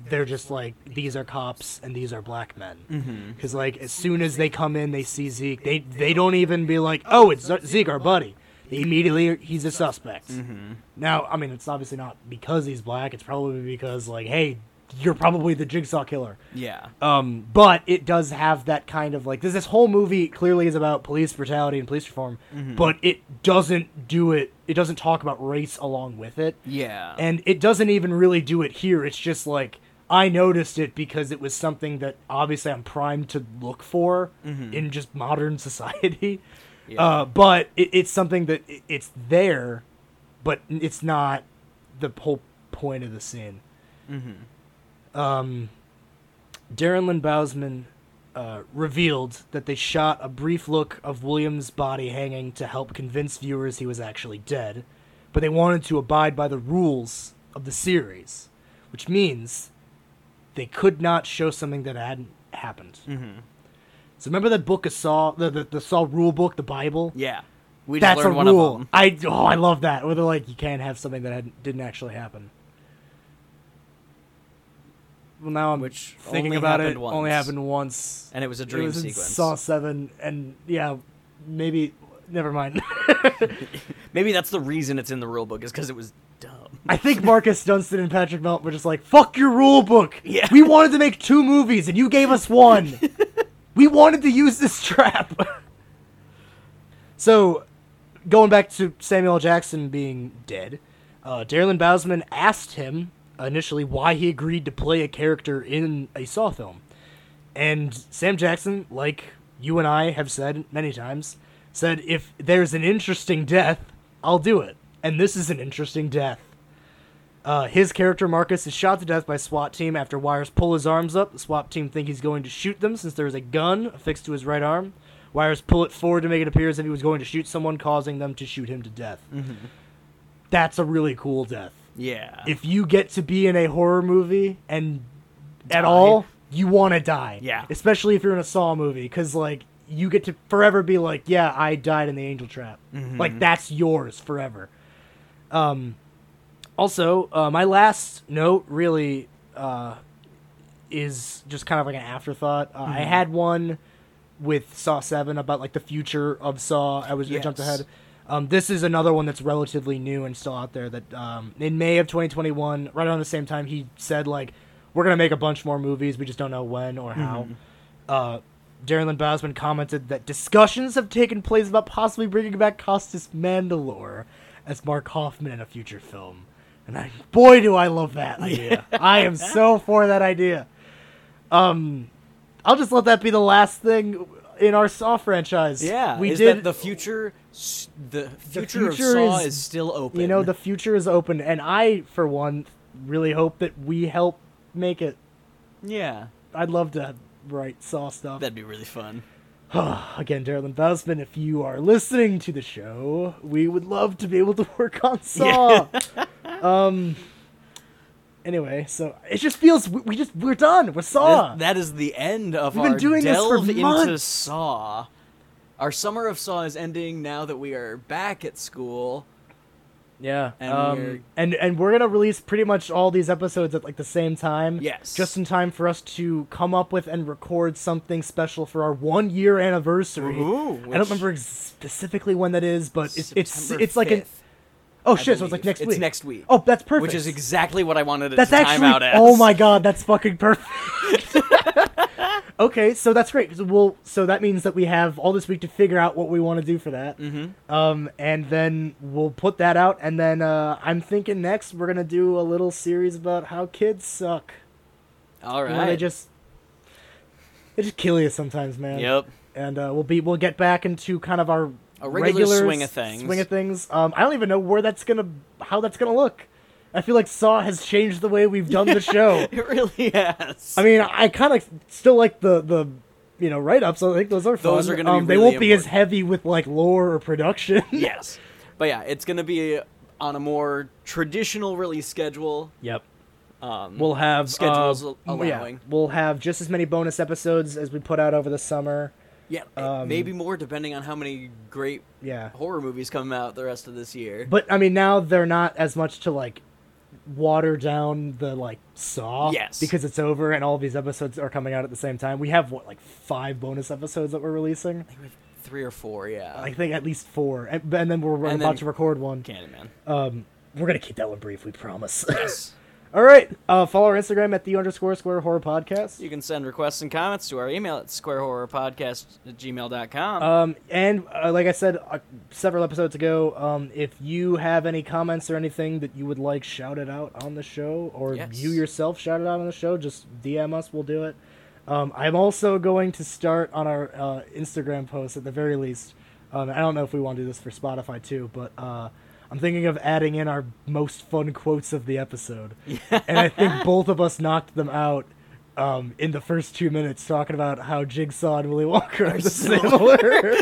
they're just like these are cops and these are black men. Mm-hmm. Because like as soon as they come in they see zeke they they don't even be like oh it's zeke our buddy. They immediately he's a suspect. Mm-hmm. Now i mean it's obviously not because he's black. It's probably because like hey you're probably the jigsaw killer Yeah. um, but it does have that kind of like this. This whole movie clearly is about police brutality and police reform, but it doesn't do it. It doesn't talk about race along with it, Yeah. and it doesn't even really do it here. It's just like I noticed it because it was something that obviously I'm primed to look for in just modern society. Yeah. Uh, but it, it's something that it, it's there, but it's not the whole point of the scene. Um, Darren Lynn Bousman uh, revealed that they shot a brief look of William's body hanging to help convince viewers he was actually dead, but they wanted to abide by the rules of the series, which means they could not show something that hadn't happened. Mm-hmm. So remember that book of Saw, the, the, the Saw rule book, the Bible? yeah. We just That's a one rule. of them. I oh, I love that. Where they're like, you can't have something that hadn't, didn't actually happen. Well, now I'm Which thinking about it. happened Only happened once. And it was a It dream was in sequence. Saw Seven, and yeah, maybe. Never mind. Maybe that's the reason it's in the rule book is because it was dumb. I think Marcus Dunstan and Patrick Melton were just like, "Fuck your rule book." Yeah. We wanted to make two movies, and you gave us one. we wanted to use this trap. so, going back to Samuel Jackson being dead, uh, Darren Bousman asked him initially why he agreed to play a character in a Saw film, and Sam Jackson, like you and I have said many times, said if there's an interesting death, I'll do it, and this is an interesting death. Uh, his character Marcus is shot to death by SWAT team after wires pull his arms up. The SWAT team think he's going to shoot them since there is a gun affixed to his right arm. Wires pull it forward to make it appear as if he was going to shoot someone, causing them to shoot him to death. That's a really cool death. Yeah. If you get to be in a horror movie and at all, you want to die. Yeah. Especially if you're in a Saw movie, because like you get to forever be like, yeah, I died in the Angel Trap. Mm-hmm. Like that's yours forever. Um, also, uh, my last note really uh, is just kind of like an afterthought. Uh, Mm-hmm. I had one with Saw Seven about like the future of Saw. I was I jumped ahead. Um, this is another one that's relatively new and still out there. That um, in May of 2021, right around the same time, he said like, "We're gonna make a bunch more movies. We just don't know when or how." Uh, Darren Lynn Bousman commented that discussions have taken place about possibly bringing back Costas Mandylor as Mark Hoffman in a future film. And I, boy, do I love that idea! I am so for that idea. Um, I'll just let that be the last thing in our Saw franchise. yeah. we did. that the future? The future, of Saw is- is, still open. you know, the future is open, and I, for one, really hope that we help make it. yeah. I'd love to write Saw stuff. That'd be really fun. Again, Darren Bousman, if you are listening to the show, we would love to be able to work on Saw. um. Anyway, so it just feels we, we just we're done. We're Saw. This- that is the end of We've been our doing this for delve into. Saw. Our summer of Saw is ending now that we are back at school. yeah. and um, we're- and and we're gonna release pretty much all these episodes at like the same time. Yes. Just in time for us to come up with and record something special for our one year anniversary. Ooh, I don't remember ex- specifically when that is, but it's it's it's like an Oh I shit! So it's like believe. next it's week. next week. Oh, that's perfect. Which is exactly what I wanted it That's to actually. time out as. Oh my god, that's fucking perfect. okay, so that's great. So we'll. So that means that we have all this week to figure out what we want to do for that. Mm-hmm. Um, and then we'll put that out, and then uh, I'm thinking next we're gonna do a little series about how kids suck. All right. You know, they just. They just kill you sometimes, man. Yep. And uh, we'll be we'll get back into kind of our A regular swing of things. Swing of things. Um, I don't even know where that's gonna, how that's gonna look. I feel like Saw has changed the way we've done the show. It really has. I mean, I kind of still like the the you know write ups. I think those are fun. Those are gonna be um, They really won't be as heavy with like lore or production. yes. But yeah, it's gonna be on a more traditional release schedule. Yep. Um, We'll have Schedules uh, al- yeah, allowing. we'll have just as many bonus episodes as we put out over the summer. yeah, um, maybe more depending on how many great Yeah. horror movies come out the rest of this year. But I mean, now they're not as much to like water down the like saw. Yes. Because it's over and all these episodes are coming out at the same time. We have what like five bonus episodes that we're releasing. I think we have three or four. Yeah. I think at least four, and, and then we're, we're And about then- to record one. Candyman. Um, we're gonna keep that one brief, we promise. Yes. all right. Uh, follow our Instagram at the underscore square horror podcast. You can send requests and comments to our email at squarehorrorpodcast at gmail.com. Um, and uh, like I said uh, several episodes ago, um, if you have any comments or anything that you would like shouted out on the show, or Yes. you yourself shouted out on the show, just DM us. We'll do it. Um, I'm also going to start on our uh, Instagram post at the very least. Um, I don't know if we want to do this for Spotify too, but uh, I'm thinking of adding in our most fun quotes of the episode. and I think both of us knocked them out um, in the first two minutes, talking about how Jigsaw and Willy Walker are similar.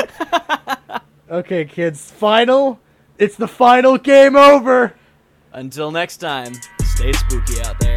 okay, kids. Final. It's the final game over. Until next time, stay spooky out there.